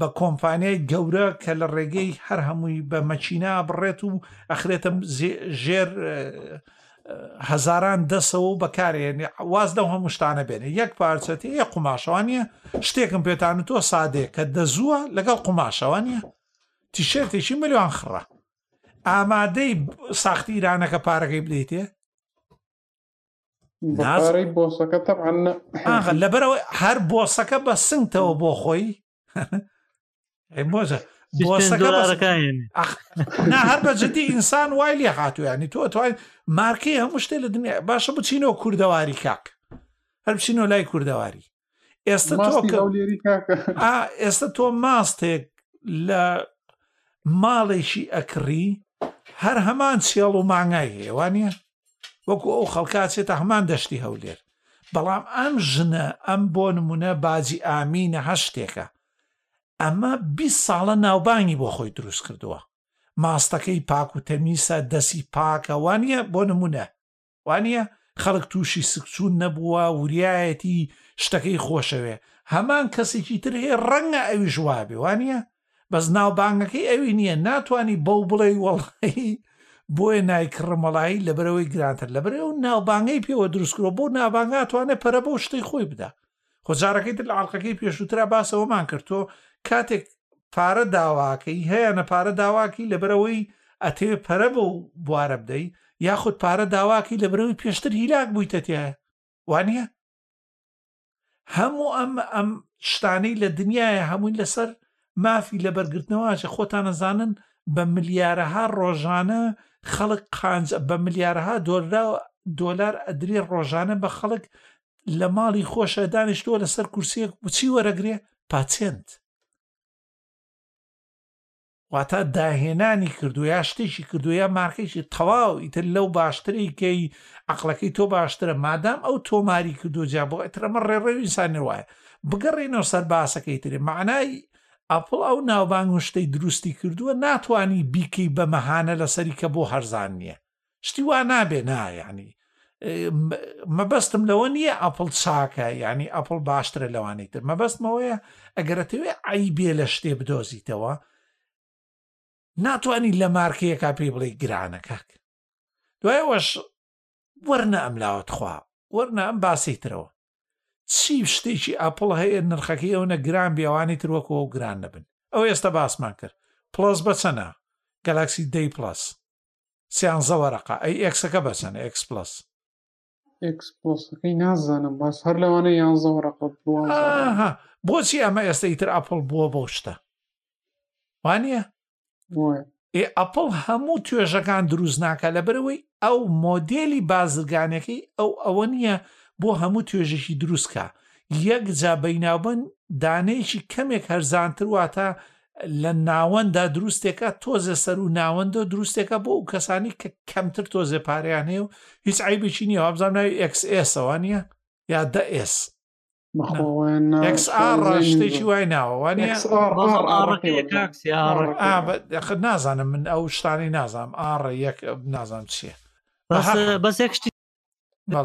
بە کۆمپانیای گەورە کە لە ڕێگەی هەر هەمووی بە مەچینە بڕێت و ئەخرێتم ژێر هەزاران دەسەوە و بەکارێنێ واز لەو هەموو شتانە بێنێ یەک پارچەتی یە قوماشەوانە شتێکم پێتان تۆ سادێ کە دەزووە لەگەڵ قوماشەوانە تیشێرتێکی ملیان خڕە ئامادەی ساختی ئیرانەکە پارەکەی بدەیتێ لەبەرەوە هەر بۆسەکە بە سنگتەوە بۆ خۆی بۆزە نا هەر بە جددی ئینسان وای لێ هاتوویانی تۆ توای مارکی هەموو شتێ لە دنیا باشە بچینەوە کوردەواری کاک هەر بچینەوە لای کوردەواری ئێستا ئێستا تۆ ماستێک لە ماڵێکی ئەکڕی هەر هەمان چێڵ و مانگای هێوانە وەکو ئەو خەڵکاتێتە هەمان دەشتی هەولێر بەڵام ئەم ژنە ئەم بۆ نمونە باجی ئامینە هەشتێکە ئەمە 20 ساڵە ناوبانگی بۆ خۆی دروست کردووە ماستەکەی پاک و تەمیسە دەسی پاکەوانە بۆ نمونە وانیە خەڵک تووشی سکچوون نەبووە وریایەتی شتەکەی خۆشەوێ هەمان کەسێکی تر هەیە ڕەنگە ئەویش وابێ وانە بەس ناوبانگەکەی ئەوی نییە ناتانی بەو بڵێ وەڵی بۆیە نایکڕمەڵایی لەبەرەوەی گرانتر لەبەرەوە ناوبانگەی پێوە دروستکرۆ بۆ نابانگاتوانێت پەرە بۆ شتەی خۆی بدا خۆ جارەکەی تر لە عڵلقەکەی پێشووترا باسەوەمان کرد تۆ کاتێک پارە داواکەی هەیە نە پارە داواکی لەبەرەوەی ئەتێ پەرە بۆ بوارە بدەی یاخود پارە داواکی لە برەوەی پێشتر هیلاک بوویتەتیە وانە هەموو ئەم ئەم شتانەی لە دنیاە هەمووی لەسەر مافی لە بەرگرتنەوەچە خۆتانەزانن بە ملیارەها ڕۆژانە خەڵک قانج بە ملیارەها دۆرراوە دۆلار ئەدرێ ڕۆژانە بە خەڵک لە ماڵی خۆشە دانیشتووە لەسەر کورسێک بچی وەرەگرێ پاچند واتا داهێنانی کردو یا شتێکی کردو یا مارکێکی تەواو ئیتر لەو باشترێکەی عقلەکەی تۆ باشترە مادام ئەو تۆماری کردو جا بۆ ئەترەمە ڕێڕێوی سانی وایە بگەڕێنەوە سەر باسەکەی ترێ معنای ئەپڵ ئەو ناوبانگ شتەی دروستی کردووە ناتانی بیکەی بە مەهانە لەسەری کە بۆ هەرزان نییە شتی وا نابێ نایانی مەبەستم لەوە نییە ئەپل چاکە ینی ئەپل باشترە لەوانی تر مەبەستمەوەیە ئەگەرەتەوێ ئەی بێ لە شتێ بدۆزیتەوە ناتانی لە مارکەیەکە پێی بڵێ گرانەکەک دوایەوەش وەرنە ئەم لاوەت خوا وەرنە ئەم باسی ترەوە چی شتێکی ئەپڵ هەیە نرخەکە ئەوە گران بیاوانی تروەکەوە و گران نەبن ئەو ئێستا باسمان کرد پلس بەچەنە گەلاکسی دەی پلس سیانزە وەرەقە ئەی ئێکسەکە بەچەنە ئێکس پڵەس. ئێکس پڵەسەکەی نازانم باس هەر لەوانە یانزە وەرەقە دووانزە بۆچی ئەمە ئێستا ئیتر ئەپڵ بووە بۆ شتە وانە ئێ ئەپڵ هەموو توێژەکان دروست ناکە لە بەرەوەی ئەو مۆدێلی بازرگانەکەی ئەو ئەوە نییە بۆ هەموو توێژێکی دروستکە یەک جا بەیناوبن دانەیەکی کەمێک هەرزانتر واتە لە ناوەندا دروستێکە تۆزێ سەر و ناوەندە و دروستێکە بۆ ئەو کەسانی کە کەمتر تۆزێ پاریان هەیە و هیچ عیبێکی نیە وابزان ناوی ئەسەوە نیە یا دە ئس ڕاشتێکی وای ناوەوانە نازانم من ئەو شتانی نازانم ئاڕ یەک نازانم چیە بەس یەکشتی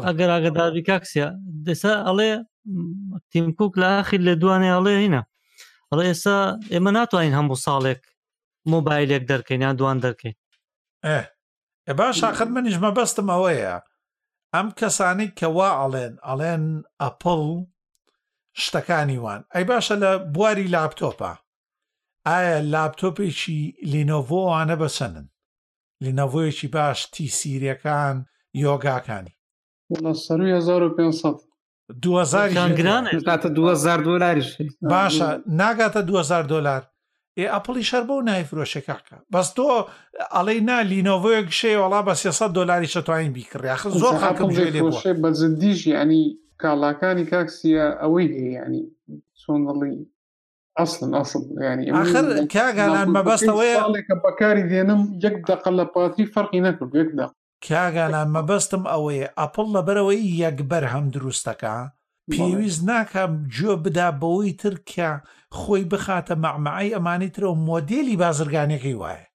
ئەگەر ئاگداری کاکسە دەسا ئەڵێ تیمکوک لە ئاخیر لە دوانێ ئەڵێ هینە ئەڵێ ئێستا ئێمە ناتوانین هەموو ساڵێک مۆبایلێک دەرکەین یان دوان دەرکەین ئێ باش شاخر منیش مەبەستم ئەوەیە ئەم کەسانی کەوا ئەڵێن ئەڵێن ئەپڵ شتەکانی وان ئەی باشە لە بواری لاپتۆپە ئایا لاپتۆپێکی لینۆڤۆوانە بەسەنن لنۆڤۆیەکی باش تی سیرەکان یۆگاکانی. وەڵا سەرووی هەزار و پێنج سەد دووهەزاریش کان لێ دەیە. گرانە ناتە دووە زار دۆلاریش باشە ناگاتە 2000 دلار ئێ ئەپڵی شەر بەو نایفرۆشێ کاکە بەس تۆ ئەڵێی نا لینۆڤۆیە گشەیە وڵا بە 300 دلاری شەتوانین بیکڕی ئەخر زۆر خەڵکم گوێ لێ بووە خۆشێ بە جدیش یعنی کاڵاکانی کاکسیە ئەوەی هەیە ینی چۆن دڵی ئەسڵن ئەسڵ یعنی ئاخر کاگالان مەبەستەوەی ساڵێکە بەکاری دێنم یەک دەقە لە پاتری فەرقی نەکرد یەک دەق کاگالان مەبەستم ئەوەیە ئەپڵ لەبەرەوەی یەکبەر هەم دروستەکە پێویست ناکە جوێ بدا بەوەی تر کە خۆی بخاتە مەعمەعی ئەمانی ترەوە مۆدیلی بازرگانەکەی وایە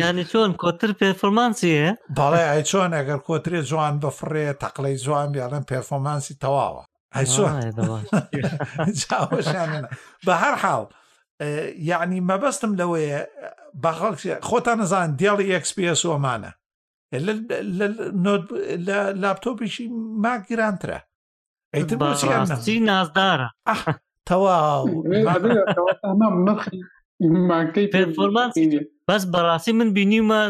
یانی چۆن کۆتر پێرفۆمانسی هەیە باڵێ ئای چۆن ئەگەر کۆترێ جوان بفڕێ تەقلەی جوان بیاڵم پێرفۆمانسی تەواوە ئای چۆن بە هەر حاڵ یعنی مەبەستم لەوەیە بە خەڵکی خۆتان نەزان دیاڵی ئەکسپس ومانە لە لاپتۆپیشی ماگرانترە ئەیتر بۆچی ئەم بەڕاستی نازدارە ئەح، تەواو ئەمە مەخی مانکەی پێ پێرفۆرمانس بەس بەڕاستی من بینیمە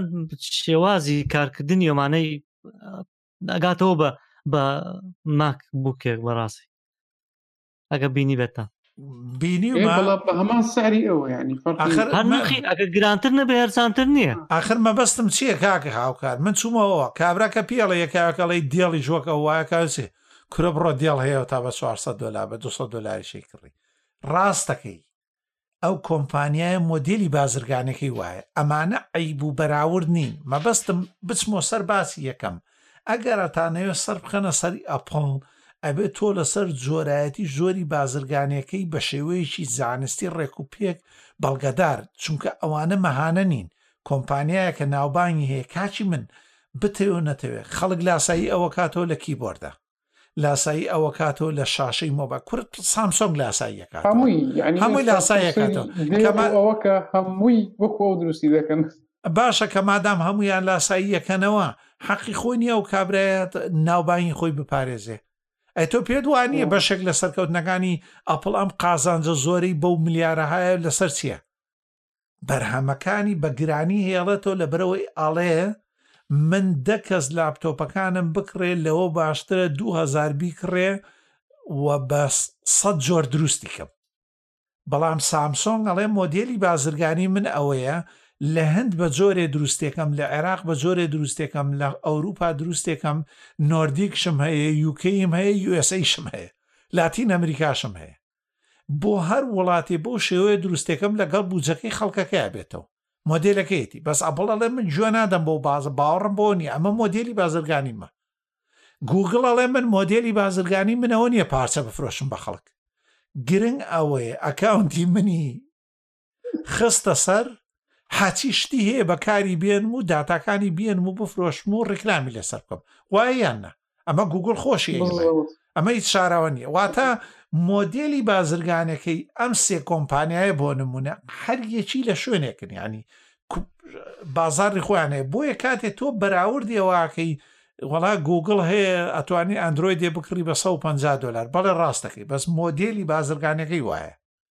شێوازی کارکردنی ئەمانەی ئەگاتەوە بە بە ماک بووکێک بەڕاستی ئەگە بینی بێتە بینی بە هەمان ساری ئەوە ینی فەرقی ئەگە گرانتر نەبێ هەرسانتر نییە ئاخر مەبەستم چییە کاکە هاوکار من چوومەوە کابراکە پێڵە یەکاکەڵی دێڵی ژۆکە وایەکەسێ کورە بڕۆ دێڵ هەیە تا بە 400 دلار بە 200 دلاریشی کڕی ڕاستەکەی ئەو کۆمپانیایە مۆدیلی بازرگانەکەی وایە ئەمانە عیب و بەراورد نین مەبەستم بچمۆ سەر باسی یەکەم ئەگەر ئەتانەوێ سەر بخەنە سەری ئەپڵ ئەبێ تۆ لەسەر جۆرایەتی زۆری بازرگانیەکەی بە شێوەیەکی زانستی ڕێک و پێک بەڵگەدار چونکە ئەوانە مەهانە نین کۆمپانیایە کە ناوبانگی هەیە کاچی من بتەوێ نەتەوێ خەڵک لاسایی ئەوە کاتەوە لە کیبۆردا لاسایی ئەوەکاتۆ لە شاشەی مۆبە کورت سامسۆنگ لاساییەکە هەمووی لاسایەکەەوەکە هەمووی وەکو ئەو دروستی دەکەن باشە کە مادام هەمویان لاساییەکەنەوە حەقی خۆی نیە و کابراەت ناوبانگی خۆی بپارێزێ ئەی تۆ پێت وانە بەشێک لە سەرکەوتنەکانی ئەپڵ ئەم قازانجە زۆری بەو ملیارەهایە لەسەر چییە بەرهەمەکانی بە گرانی هێڵێتەوە لە بەرەوەی ئاڵێ من دە کەس لاپتۆپەکانم بکڕێ لەوە باشترە 2000 بیکڕێ و بە سە جۆر دروستی کەم بەڵام سامسۆنگ ئەڵێ مۆدیلی بازرگانی من ئەوەیە لە هەند بە جۆرێ دروستێکم لە عێراق بە جۆرێ دروستێکم لە ئەوروپا دروستێکم نۆردیکشم هەیە یوکەیم هەیە یوسشم هەیە لاتین ئەمریکاشم هەیە بۆ هەر وڵاتێ بەو شێوەیە دروستێکەم لەگەڵ بودجەکەی خەڵکەکەی بێتەوە مۆدلەکەیەتی بەس ئەپڵ ئەڵێ من گوێ نادەم بۆ بازە باوەڕم بۆ نیە ئەمە مۆدلی بازرگانیمە گوگڵ ئەڵێ من مۆدلی بازرگانی منەوە نیە پارچە بفرۆشم بە خەڵک گرنگ ئەوەیە ئەکاونتی منی خستە سەر حچی شتی هەیە بەکاری بێنم و داتاکانی بێنم و بفرۆشم و ڕیکلامی لەسەر بکەم وایان نە ئەمە گوگل خۆشی ئەمە هیچ شاراوە نیە واتە مۆدلی بازرگانەکەی ئەم سێ کۆمپانیایە بۆ نمونە هەر یەکی لە شوێنێکن ینی بازاری خۆیان هەیە بۆیە کاتێ تۆ بەراوردیەوەکەی وڵا گوگل هەیە ئەتوانی ئەندروۆیدێ بکڕی بە 150 دلار بەڵێ ڕاستەکەی بەس مۆدلی بازرگانەکەی وایە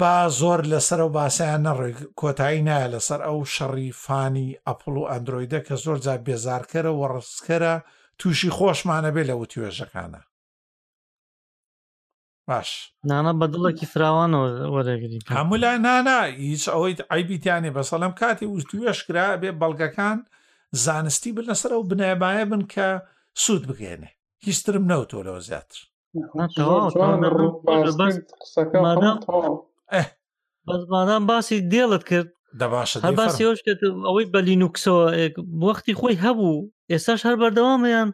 با زۆر لەسەر ئەو باسەیان نەڕێ کۆتایی نایە لەسەر ئەو شەڕی فانی ئەپڵ و ئەندرویدە کە زۆر جار بێزارکەرە و ڕستکەرە تووشی خۆشمانە بێ لە وتوێژەکانە باش نانە بە دڵێکی فراوانەوە وەرەگری هەموو لا نانا هیچ ئەوەی ئایبیتیانێ بەسەڵم کاتی وتوێش کرا بێ بەڵگەکان زانستی بن لەسەر ئەو بنایبایە بن کە سوود بگەێنێ هیچترم نەوتۆ لەوە زیاتر بەس مادام باسی دێڵت کرد دەباشە هەر باسی ئەوش کرد ئەوەی بە لینوکسەوە وەختی خۆی هەبوو ئێستاش هەر بەردەوامەیان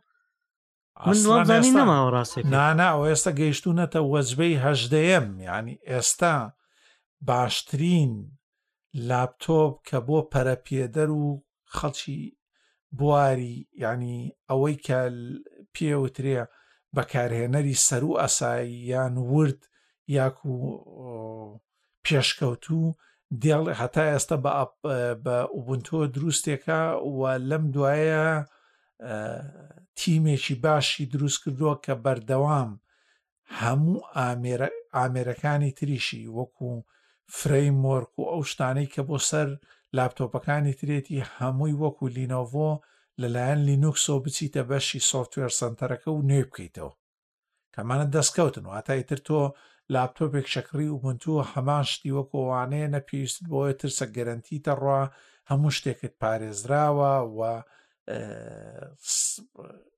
منزانی نەماوە ڕاستی نانا ئەو ئێستا گەیشتونەتە وەجبەی هەژدەیەم ینی ئێستا باشترین لاپتۆپ کە بۆ پەرەپێدەر و خەڵکی بواری ینی ئەوەی کە پێوترێ بەکارهێنەری سەر و ئەسایی یان ورد یاک و پێشکەوتوو دێڵ هەتا ئێستا بە بە ئوبنتۆ دروستێکە و لەم دوایە تیمێکی باشی دروست کردووە کە بەردەوام هەموو ئامێرە ئامێرەکانی تریشی وەکو فرەی مۆرک و ئەو شتانەی کە بۆ سەر لاپتۆپەکانی ترێتی هەمووی وەکو لینۆڤۆ لەلایەن لینوکسۆ بچیتە بەشی سوفتوێر سنتەرەکە و نوێ بکەیتەوە کەمانە دەستکەوتن واتای تر تۆ لاپتۆپێک شەکڕی و بنتووە هەمان شتی وەکۆوانەیە نە پێویست بۆە ترسە گەرەنتی تەڕوا هەموو شتێکت پارێزراوە و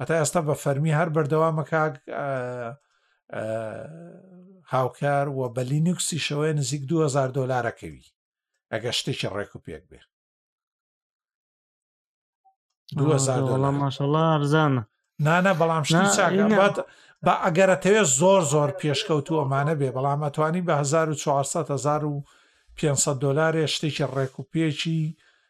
هەتا ئێستا بە فەرمی هەر بەردەوامە کاک هاوکار و بە لینوکسی شەوەیە نزیک 2000 دلارەکەوی ئەگە شتێکی ڕێک و پێک بێ ماشەڵا ئەرزانە نانە بەڵام شتی چاکات بە ئەگەرەتەوێت زۆر زۆر پێشکەوت و ئەمانە بێ بەڵام ئەتوانی بە 1940 1500 دلارێ شتێکی ڕێک و پێکی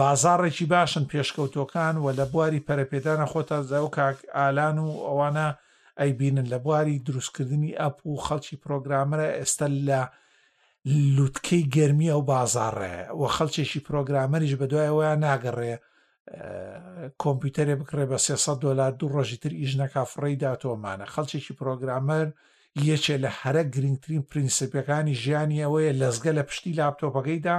بازاڕێکی باشن پێشکەوتوەکان و لە بواری پەرەپێدانە خۆتان زە و کاک ئالان و ئەوانە ئەیبینن لە بواری دروستکردنی ئەپ و خەڵکی پرۆگرامرە ئێستا لە لوتکەی گەرمی ئەو بازاڕێ و خەڵکێکی پرۆگرامەریش بە دوایەوەیان ناگەڕێ کۆمپیوتەرێ بکڕێ بە 300 دلار دوو ڕۆژی تر ئیش نەکا فڕی داتۆمانە خەڵکێکی پرۆگرامەر یەکێ لە هەرە گرنگترین پرینسپەکانی ژیانی ئەوەیە لەزگە لە پشتی لاپتۆپەکەیدا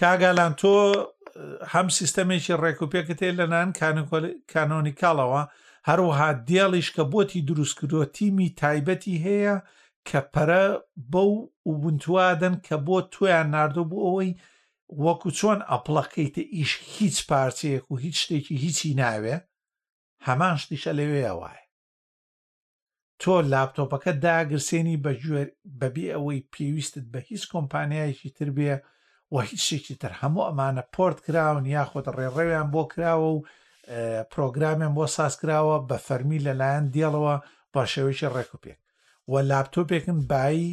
کاگالان تۆ هەم سیستەمێکی ڕێکوپێکت هەیە لە نان کانۆنیکاڵەوە هەروەها دێڵیش کە بۆتی دروستکردۆ تیمی تایبەتی هەیە کە پەرە بەو وبنتوادەن کە بۆ تۆیان نردۆ بۆ ئەوەی وەکو چۆن ئەپڵەکەیتە ئیش هیچ پارچەیەک و هیچ شتێکی هیچی ناوێ هەمان شتیشە لەوێ وایە تۆ لاپتۆپەکە داگرسێنی بەگوێر بەبێ ئەوەی پێویستت بە هیچ کۆمپانیایەکی تر بێ و هیچ شێکی تر هەموو ئەمانە پۆرت کراون یاخود ڕێڕەویان بۆ کراوە و پرۆگرامیان بۆ ساز کراوە بە فەرمی لەلایەن دێڵەوە باشەوەیکی ڕێکوپێک و لاپتۆپێکن بایی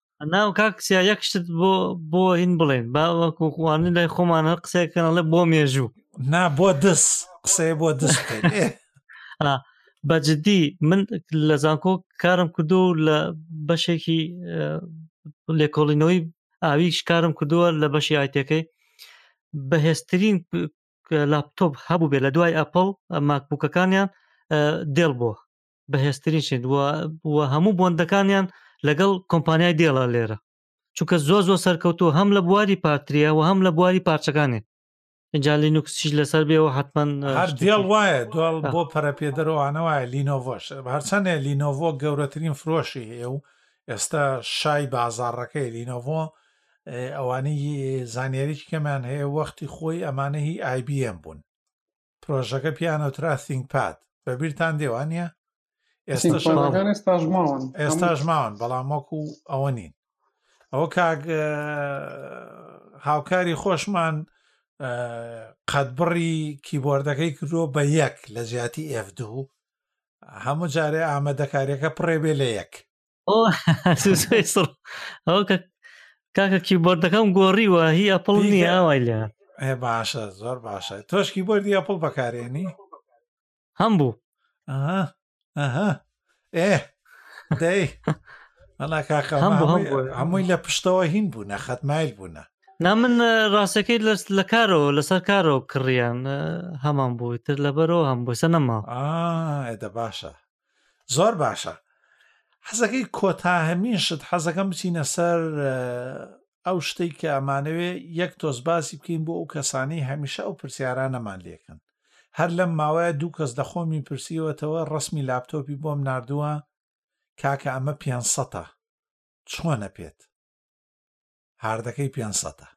ناو کاک سیا یەک شت بۆ بۆ هین بڵێن باوەکوخواان لای خۆمان هەر قسەکەنەڵێ بۆ مێژوو نا بۆ دەس قسەیە بۆ دەست بەجددی من لە زانکۆ کارم کردو و لە بەشێکی لێکۆڵینەوەی ئاوی شکارم کردووە لە بەشی ئایتەکەی بەهێزترین لاپتۆپ هەبوو بێ لە دوای ئەپل ماکبووکەکانیان دێل بۆ بەهێزترین شت و هەموو بۆندەکانیان لەگەڵ کۆمپانیای دێڵە لێرە چونکە زۆ زۆ سەرکەوتو هەم لە بواری پارتریە و هەم لە بواری پارچەکانێ اینجا لینوکسیش لەسەر بێەوە حتمما هەر دێڵ وایە دۆڵ بۆ پەرەپێدەرەوەوانە وایە لینۆڤۆش هەرچەندێ لینۆڤۆ گەورەترین فرۆشی هەیە و ئێستا شای بازاڕەکەی لینۆڤۆ ئەوانەی زانیاریی کەمیان هەیە وەختی خۆی ئەمانە هی آیBM بوون پرۆژەکە پیانۆترا سینگپاد بە بیرتان دێ وانە ئێستاش ماون بەڵام وەکو ئەوە نین ئەوە کاک هاوکاری خۆشمان قەتبڕی کیبۆردەکەی کردووە بە یەک لە جیاتی ئێف دوو هەموو جارێ ئامادەکاریەکە پڕێ بێ لە یەک کاکە کیبۆردەکەم گۆڕیوە هی ئەپڵ نییە ئەوای لە ئێ باشە زۆر باشە تۆشکی بردی ئەپڵ بەکارێنی هەم بوو ئێ دەی ئەلا کاکە هەمووی لە پشتەوە هین بوو نە خەتمایل بوونە نا من ڕاستەکەی لە کارەوە لەسەر کارەوە کڕیان هەمان بووی تر لەبەرەوە هەم بۆسە نەما ئێدە باشە زۆر باشە حەزەکەی کۆتا هەمین شت حەزەکەم بچینە سەر ئەو شتێک کە ئەمانەوێ یەک تۆز باسی بکەین بۆ ئەو کەسانی هەمیشە ئەو پرسیارانەمان لێکن هەر لەم ماوەیە دوو کەس دەخۆمی پرسیوەتەوە ڕسمی لاپتۆپی بۆم نردووە کاکە ئەمە پێ سەە چۆنە پێت هاردەکەی پێ سەە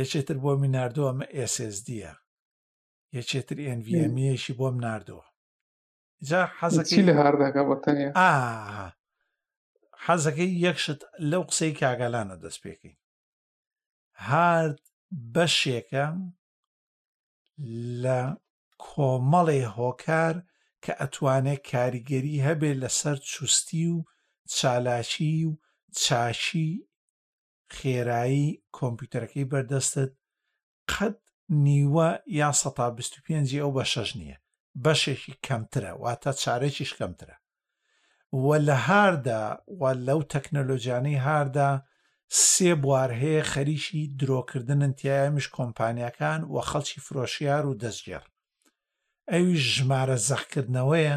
یەکێتر بۆ میناردۆ ئەمە ئێسێزدیە یەکێتر ئێنڤەمیەشی بۆم نردەوە جا حەزەکەی لە هاردەکە بەتەنێ حەزەکەی یەکشت لەو قسەی کاگەلانە دەست پێکەین هارد بەشێکە لە کۆمەڵێ هۆکار کە ئەتوانێت کاریگەری هەبێت لەسەر چوستی و چالاکی و چاچی خێرایی کۆمپیوتەرەکەی بەردەستت قەت نیوە یان سەتا بیست و پێنجی ئەو بەشەش نییە بەشێکی کەمترە واتە چارێکیش کەمترە و لە هاردا و لەو تەکنەلۆجیانەی هاردا سێ بوار هەیە خەریکی درۆکردنن تایمیش کۆمپانیەکان و خەڵکی فرۆشیار و دەستگێڕ ئەوی ژمارە زەخکردنەوەیە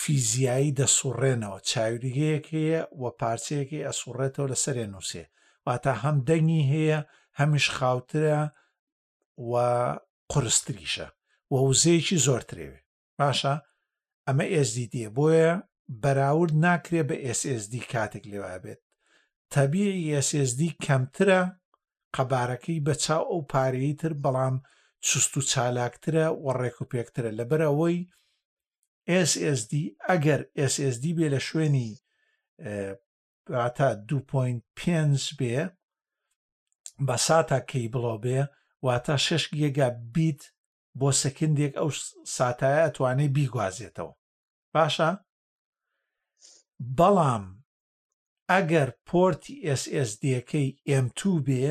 فیزیایی دەسوڕێنەوە چاویلگەیەک هەیە و پارچەیەکی ئەسوڕێتەوە لە سەرێ نووسێ واتا هەم دەنگی هەیە هەمیش خاوترە و قرستریشە و وزەیەکی زۆر ترێوێ باشە ئەمە SSD بۆیە بەراورد ناکرێ بە SSD کاتێک لێوا بێت تەبیعی SSD کەمترە قەبارەکەی بە چاو ئەو پارەی تر بەڵام سست و چالاکترە و ڕێک و پێکترە لەبەر ئەوەی SSD ئەگەر SSD بێ لە شوێنی تا 2.5 بێ بە ساتا کەی بڵۆ بێ واتە 6 گێگا بیت بۆ سەکندێک ئەو ساتایە ئەتوانێ بیگوازێتەوە باشە بەڵام ئەگەر پۆرتی SSDەکەی M2 بێ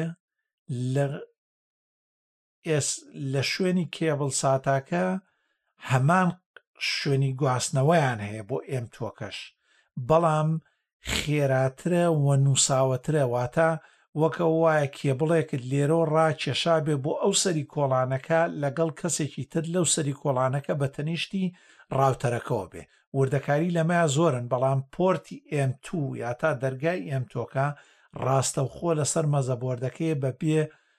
لە ئێس لە شوێنی کێبڵ ساتاکە هەمان شوێنی گواستنەوەیان هەیە بۆ ئێم تۆکەش بەڵام خێراترە و نووساوەترە واتە وەکە وایە کێ بڵێکت لێرۆ ڕاکێشا بێ بۆ ئەو سەری کۆڵانەکە لەگەڵ کەسێکی تر لەو سەری کۆڵانەکە بە تەنیشتی ڕاوتەرەکەەوە بێ وردەکاری لەمە زۆرن بەڵام پۆرتی ئێم تو یا تا دەرگای ئێم تۆکە ڕاستەوخۆ لەسەر مەزەبۆردەکەی بە بێ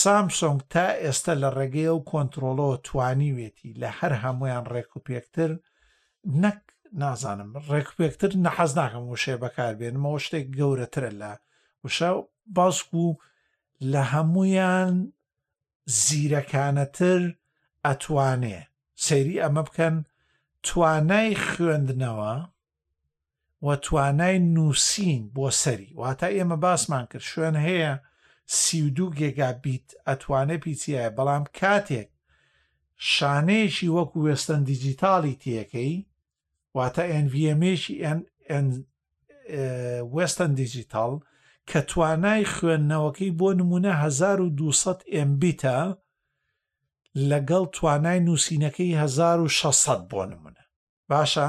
سامسۆنگ تا ئێستا لە ڕێگەی ئەو کۆنترۆڵەوە توانیوێتی لە هەر هەمویان ڕێکوپێکتر نەک نازانم ڕێکپێکتر نەحەز ناکەم وشێ بەکاربێنمەوە شتێک گەورەترە لە وشە باسک و لە هەمویان زیرەکانەتر ئەتوانێ سەیری ئەمە بکەن توانای خوێندنەوە و توانای نووسین بۆ سەری واتە ئێمە باسمان کرد شوێن هەیە سی و دوو گێگا بیت ئەتوانێ پیچایە بەڵام کاتێک شانەیەکی وەکو وێستەن دیجیتاڵی تیەکەی واتە ئەنVMێکی وێستەن دیجیتاڵ کە توانای خوێندنەوەکەی بۆ نمونە 1200 MBتە لەگەڵ توانای نووسینەکەی 1600 بۆ نمونە باشە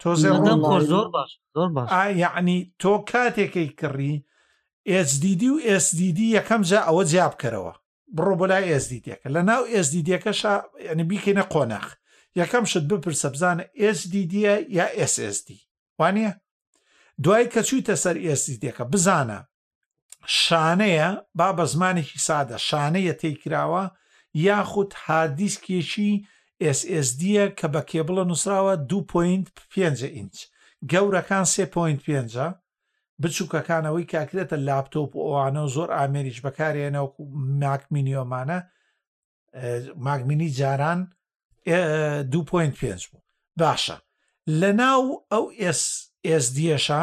تۆزێ ڕۆڵ زۆر باش زۆر باش یعنی تۆ کاتێکی کڕی ئSDD و SDD یەکەم جا ئەوە جیا بکەرەوە بڕۆ بۆ لای ئSDDەکە لە ناو SDDەکەشە ینی بیکەینە قۆناخ یەکەم شت بپرسە بزانە SDD یا SSD وانە دوای کە چوویتە سەر ئێسیدەکە بزانە شانەیە با بە زمانێکی سادە شانەیە تێکراوە یاخود هاردیسکێکی SSDە کە بە کێبڵە نووسراوە 2.5 ئینچ گەورەکان 3.5 بچووکەکانەوەی کاکرێتە لاپتۆپ و ئەوانە و زۆر ئامێریش بەکارێنەوەکو ماکمینیۆمانە ماگمینی جاران 2.5 بوو باشە لە ناو ئەو ئێس ئێس دیێشە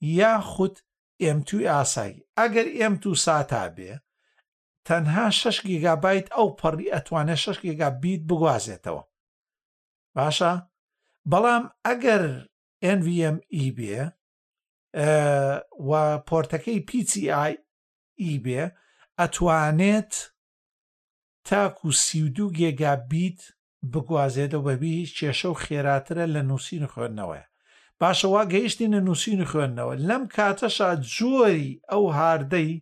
یاخود ئێم توی ئاسایی ئەگەر ئێم تو ساتا بێ تەنها شەش گیگابایت ئەو پەڕی ئەتوانێت شەش گێگا بیت بگوازێتەوە باشە بەڵام ئەگەر NVM ئی e بێ و پۆرتەکەی پیچی ئای ئی e بێ ئەتوانێت تاکو سی و دوو گێگا بیت بگوازێتەوە بەبی هیچ کێشە و خێراترە لە نووسین خوێندنەوەیە باشە وا گەیشتینە نووسین و خوێندنەوە لەم کاتەشا جۆری ئەو هاردەی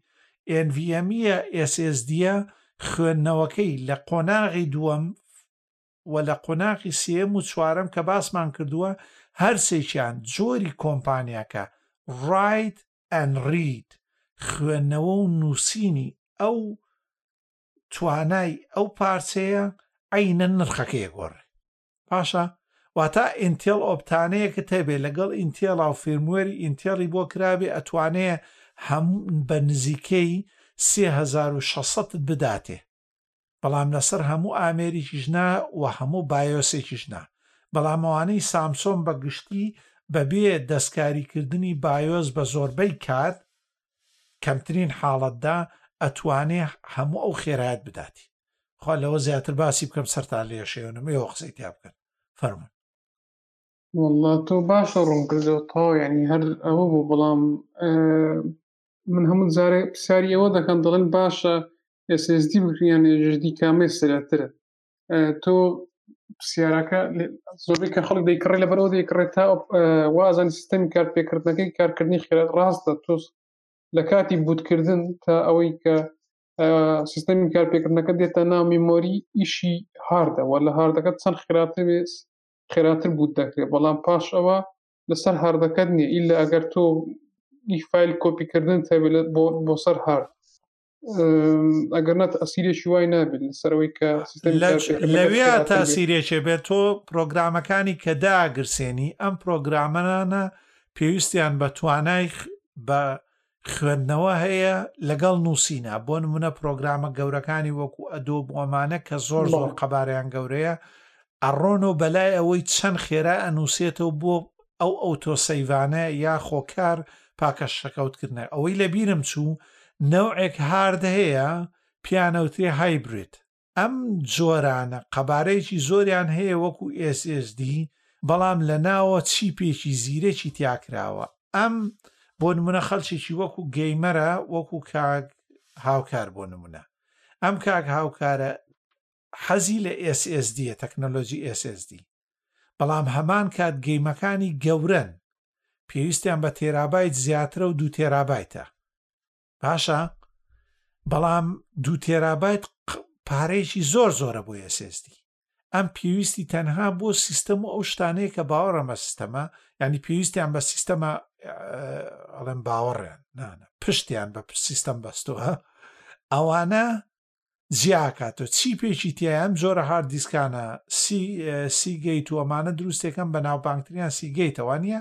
NVMە SSDە خوێندنەوەکەی لە قۆناغی دووەم و لە قۆناغی سێیەم و چوارەم کە باسمان کردووە هەرسێکیان جۆری کۆمپانیاکە ڕایت ئەن ڕید خوێندنەوە و نووسینی ئەو توانای ئەو پارچەیە عینە نرخەکەی گۆڕێ باشە واتا ئینتێڵ ئۆپتانەیەکت هەبێ لەگەڵ ئینتێڵا و فێرموەری ئینتێڵی بۆ کرابێ ئەتوانێ هەم بە نزیکەی 3600 بداتێ بەڵام لەسەر هەموو ئامێریکیش نا و هەموو بایۆسێکیش نا بەڵام ئەوانەی سامسۆن بە گشتی بەبێ دەستکاریکردنی بایۆس بە زۆربەی کات کەمترین حاڵەتدا ئەتوانێ هەموو ئەو خێرایەت بداتی خوا لەوە زیاتر باسی بکەم سەرتا لێشێونم ئێوە قسەی تیا بکەن فەرمون والله تۆ باشە ڕوون کردەوە تەواو یعنی هەر ئەوە بوو بەڵام من هەموو جارێ پرسیاری ئەوە دەکەم دەڵێن باشە SSD بکریان ێژدی کامێ سرەترە تۆ پرسیارەکە زۆربەی کە خەڵک دەیکڕێت لە بەرەوە دەیکڕێت تا وازان سیستەمی کار پێکردنەکەی کارکردنی خێرە ڕاستە تۆز لە کاتی بوتکردن تا ئەوەی کە سیستەمی کار پێکردنەکە دێتە ناو میمۆری ئیشی هاردەوە لە هاردەکە چەند خێراتر خێراتر بوت دەکرێت بەڵام پاش ئەوە لەسەر هاردەکەت نییە ئیلا ئەگەر تۆ فیل کۆپیکردن تەبێت بۆ سەر هارد ئەگەر نەت ئەسیرێکی وای نابێت لەسەرەوەی کە لەوێ تاسیرێکێ بێت تۆ پرۆگرامەکانی کە داگرسێنی ئەم پرۆگرامەانە پێویستیان بە توانای بە خوێندنەوە هەیە لەگەڵ نووسینە بۆ نمونە پرۆگرامە گەورەکانی وەکو ئەدۆ بۆمانە کە زۆر زۆر قەبارەیان گەورەیە ئەڕۆن و بەلای ئەوەی چەند خێرا ئەنووسێتەوە بۆ ئەو ئەوتۆسەیوانە یا خۆکار پاکە شەکەوتکردنە ئەوەی لە بیرم چوو نەوعێک هارد هەیە پیانەوتری هایبرێت ئەم جۆرانە قەبارەیەکی زۆریان هەیە وەکو SSD بەڵام لە ناوە چیپێکی زیرەکی تیاکراوە ئەم بۆ نمونە خەلچێکی وەکو گەیمەرە وەکو کاک هاوکار بۆ نمونە ئەم کاک هاوکارە حەزی لە SSD تەکنەلۆجی SSD بەڵام هەمان کات گەیمەکانی گەورەن پێویستیان بە تێرابایت زیاترە و دو تێرابایتە باشە بەڵام دوو تێرابایت پارەیەکی زۆر زۆرە بۆ ئێسێستی ئەم پێویستی تەنها بۆ سیستەم و ئەو شتانەیە کە باوەڕەمە سیستەمە ینی پێویستیان بە سیستەمە ئەڵێن باوەڕێن نانە پشتیان بە سیستەم بەستەوە ئەوانە جیاکاتۆ چی پێکی تیان جۆرە هاار دیسکانە سیگەیت و ئەمانە دروستەکەم بە ناوبانگتریان سیگەیتەوە نیە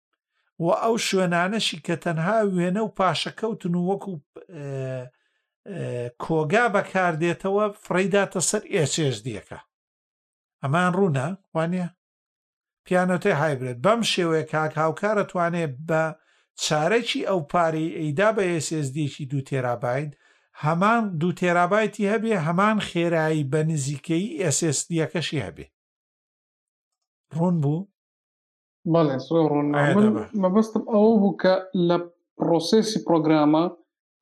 و ئەو شوێنانەشی کە تەنها وێنە و پاشەکەوتن و وەکو کۆگا بەکاردێتەوە فڕیداتە سەر ئێچێش دیەکە ئەمان ڕوونە وانە پیانۆتەی هایبرێت بەم شێوەیە کاک هاوکارە توانێت بە چارەکی ئەو پارەی ئەیدا بە ئێسێزدیەکی دوو تێرابیت هەمان دوو تێرابایتی هەبێ هەمان خێرایی بە نزیکەی ئێسێسدیەکەشی هەبێ ڕوون بوو بەڵێ سڵێ ڕۆن من مەبەستم ئەوە بوو کە لە پرۆسسی پرۆگرامە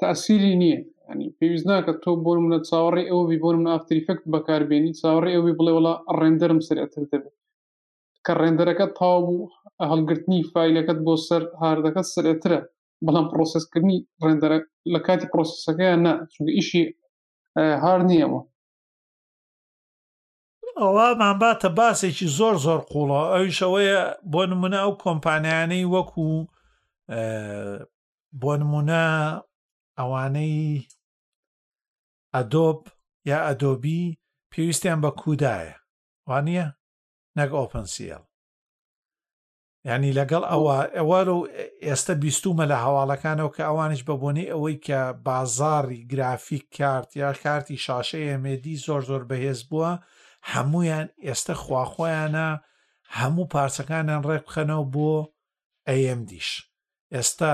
تاسیری نییە ینی پێویست ناکە تۆ بۆ منە چاوەڕی ئەو بی بۆ من ئافتریفکت بەکاربیێنی چاوەڕی ئەوی بڵێ وڵا ڕێندەرم سرەتر دەبێت کە ڕێندەرەکە تاو بوو هەڵگرتنی فیلەکەت بۆ سەر هاردەکە سرەترە بەڵام پرۆسسکردنی ڕێندەرە لە کاتی پرۆسسەکەیان نا چونکە ئیشی هار نییەوە ئەوە ماباتە باسێکی زۆر زۆر قوڵە ئەویش ئەوەیە بۆ نمونە ئەو کۆمپانیانەی وەکو بۆ نمونە ئەوانەی ئەدۆب یا ئەدۆبی پێویستیان بە کودایە وانە نەک ئۆپنسیل ینی لەگەڵ ئەوە ئەوە و ئێستا بیستومە لە هەواڵەکانەوە کە ئەوانش بە بۆنەی ئەوەی کە بازاری گرافیک کارت یا کارتی شاشەی ئەمێدی زۆر زۆر بەهێز بووە هەمویان ئێستا خواخۆیانە هەموو پارچەکانیان ڕێک بخەنەوە بۆ ئەم دیش ئێستا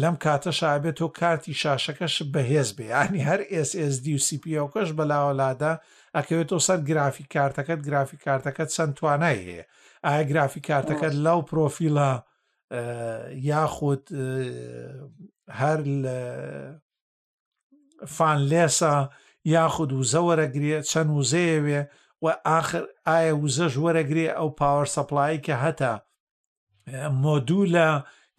لەم کاتەشا ئەبێ تۆ کارتی شاشەکەشت بەهێز بێ یانی هەر SSD و سیپییەوکەش بەلاوە لادە ئەکەوێتەوە سەر گرافیک کارتەکەت گرافیک کارتەکەت چەند توانای هەیە ئایا گرافیک کارتەکەت لەو پرۆفیلە یاخود هەر لە فانلێسە یاخود وزە وەرەگرێ چەند وزەیەوێ و ئاخر ئایا وزەش وەرەگرێ ئەو پاوەەر سەپلایی کە هەتا مۆدولە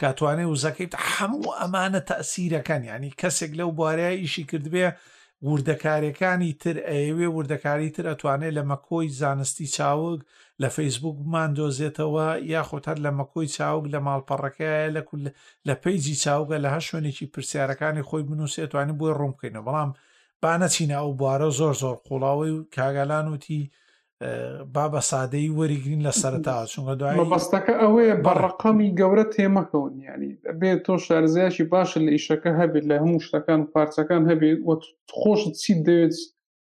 کاتوانێ وزەکەیت هەموو ئەمانە تەسیرەکەن ینی کەسێک لەو بارەیە ئیشی کردبێ وردەکارەکانی تر ئەیەوێ وردەکاری تر ئەتوانێت لە مەکۆی زانستی چاوگ لە فەیسبووک بماندۆزێتەوە یاخود هەر لە مەکۆی چاوگ لە ماڵپەڕەکەیە لە کول لە پەیجی چاوگە لە هەر شوێنێکی پرسیارەکانی خۆی بنووسێتوانی بۆی ڕوون بکەینەوە بەڵام با نەچینە ئەو بوارە زۆر زۆر قوڵاوی و کاگالان وتی بابە سادەی وەریگرین لە سەرتا چونگە دوای بەستەکە ئەوەیە بە ڕقەمی گەورە تێمەکەون ینی بێت تۆ شارزایکی باشە لە ئیشەکە هەبێت لە هەموو شتەکان و پارچەکان هەبێت وە خۆشت چیت دەوێت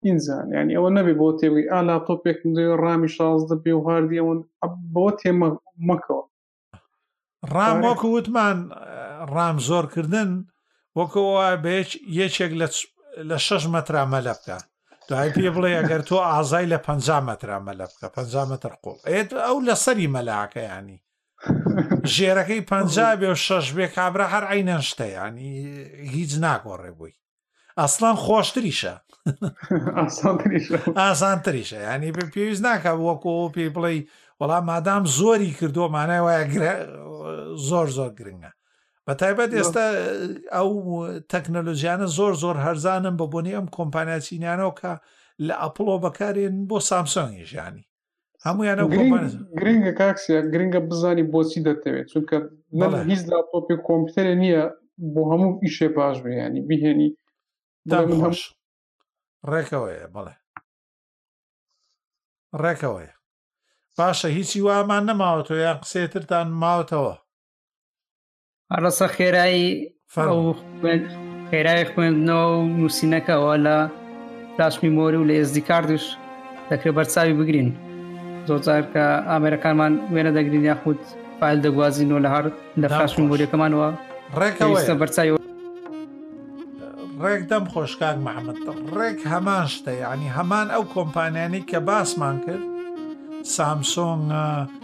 ئینجان ینی ئەوە نەبێ بۆ تێبی ئا لاپتۆپێکم دەوێ ڕامی شازدە بێ و هاردی ئەوەن بۆ تێمە مەکەوە ڕام وەکو وتمان ڕام زۆرکردن وەکەوە بە یەکێک لە لە شەش مەترا مەلە بکە دوای پێ بڵێ ئەگەر تۆ ئازای لە پ مەترا مەلە بکە پ مەتر قۆڵ ئێت ئەو لە سەری مەلاکە ینی ژێرەکەی پ بێ و شەش بێ کابرا هەر عینەن شتە ینی هیچ ناگۆڕێ بووی ئاسڵان خۆشتریشە ئاسانتریشە ینی پێویست ناکە وەکۆ پێ بڵێ وەڵام مادام زۆری کردووە مانای وایە زۆر زۆر گرنگە بە تایبەت ئێستا ئەو تەکنەلۆژیانە زۆر زۆر هەرزانم بە بۆنی ئەم کۆمپانیاچینانەوە کە لە ئەپڵۆ بەکارێن بۆ سامسۆنگی ژیانی هەمویان گرنگە کاکسە گرنگە بزانی بۆچی دەتەوێت چونکە هیچ لاپۆپی کۆمپیوتەرە نییە بۆ هەموو ئیشێ باش بێنی بهێنی ڕێکەوەیە بڵێ ڕێکەوەیە باشە هیچی وامان نەماوە تۆ یان قسێترتان ماوەتەوە ئەڕەسە خێرایی خێرای خوێندنەوە و نووسینەکەەوە لە لاشمی مۆری و لە ئێزدی کاردش دەکرێت بەرچاوی بگرین زۆرجار کە ئامێرەکانمان وێنە دەگرین یاخود فیل دەگوازینەوە لە هەر لە لاشمی مۆریەکەمانەوە ڕێکەوە بەرچاوی ڕێک دەم خۆشکاک محەممەد ڕێک هەمان شتە ینی هەمان ئەو کۆمپانیانی کە باسمان کرد سامسۆنگ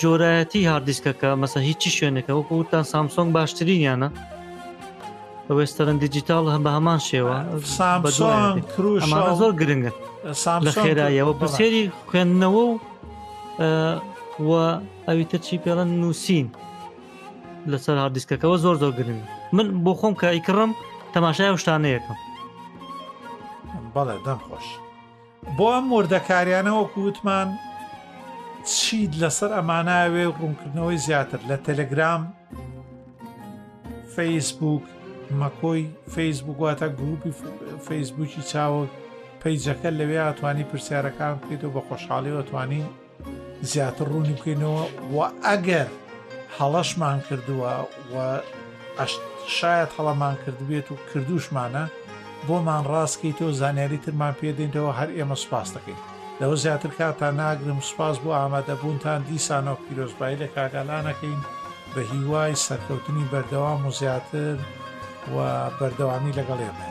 جۆرایەتی هاردیسکەکە مەسە هیچی شوێنەکە وەکو وتان سامسۆنگ باشترینیانە وێستەرن دیجیتال هە بە هەمان شێوە زۆر گرنگە لە خێرایەوە بەسێری خوێندنەوە و و ئەویتە چی پێڵەن نووسین لەسەر هاردیسکەکەەوە زۆر زۆر گرنگ من بۆ خۆم کە ئیکڕم تەماشای شتانەیەکەم بەڵێ دەم خۆش بۆ ئەم وردەکاریانە وەکو وتمان چیت لەسەر ئەماناوێ ڕوونکردنەوەی زیاتر لە تەلەگرام فەیسبوک مەکۆی فەیسبوک واتە گروپی فەیسبوکی چاوە پەیجەکە لەوێ ئەتوانی پرسیارەکان بکەیتەوە بە خۆشحاڵیەوە توانی زیاتر ڕوونی بکەینەوە و ئەگەر هەڵەشمان کردووە و شاید هەڵەمان کردبێت و کردوشمانە بۆمان ڕاستکەیت و زانیاری ترمان پێدەینەوە هەر ئێمە سپاس دەکەین لەوە زیاتر کاتان ناگرم سپاس بۆ ئامادەبوونتان دیسانەوە پیرۆزبایی لە کاگالانەکەین بە هیوای سەرکەوتنی بەردەوام و زیاتر و بەردەوامی لەگەڵ ئێمە.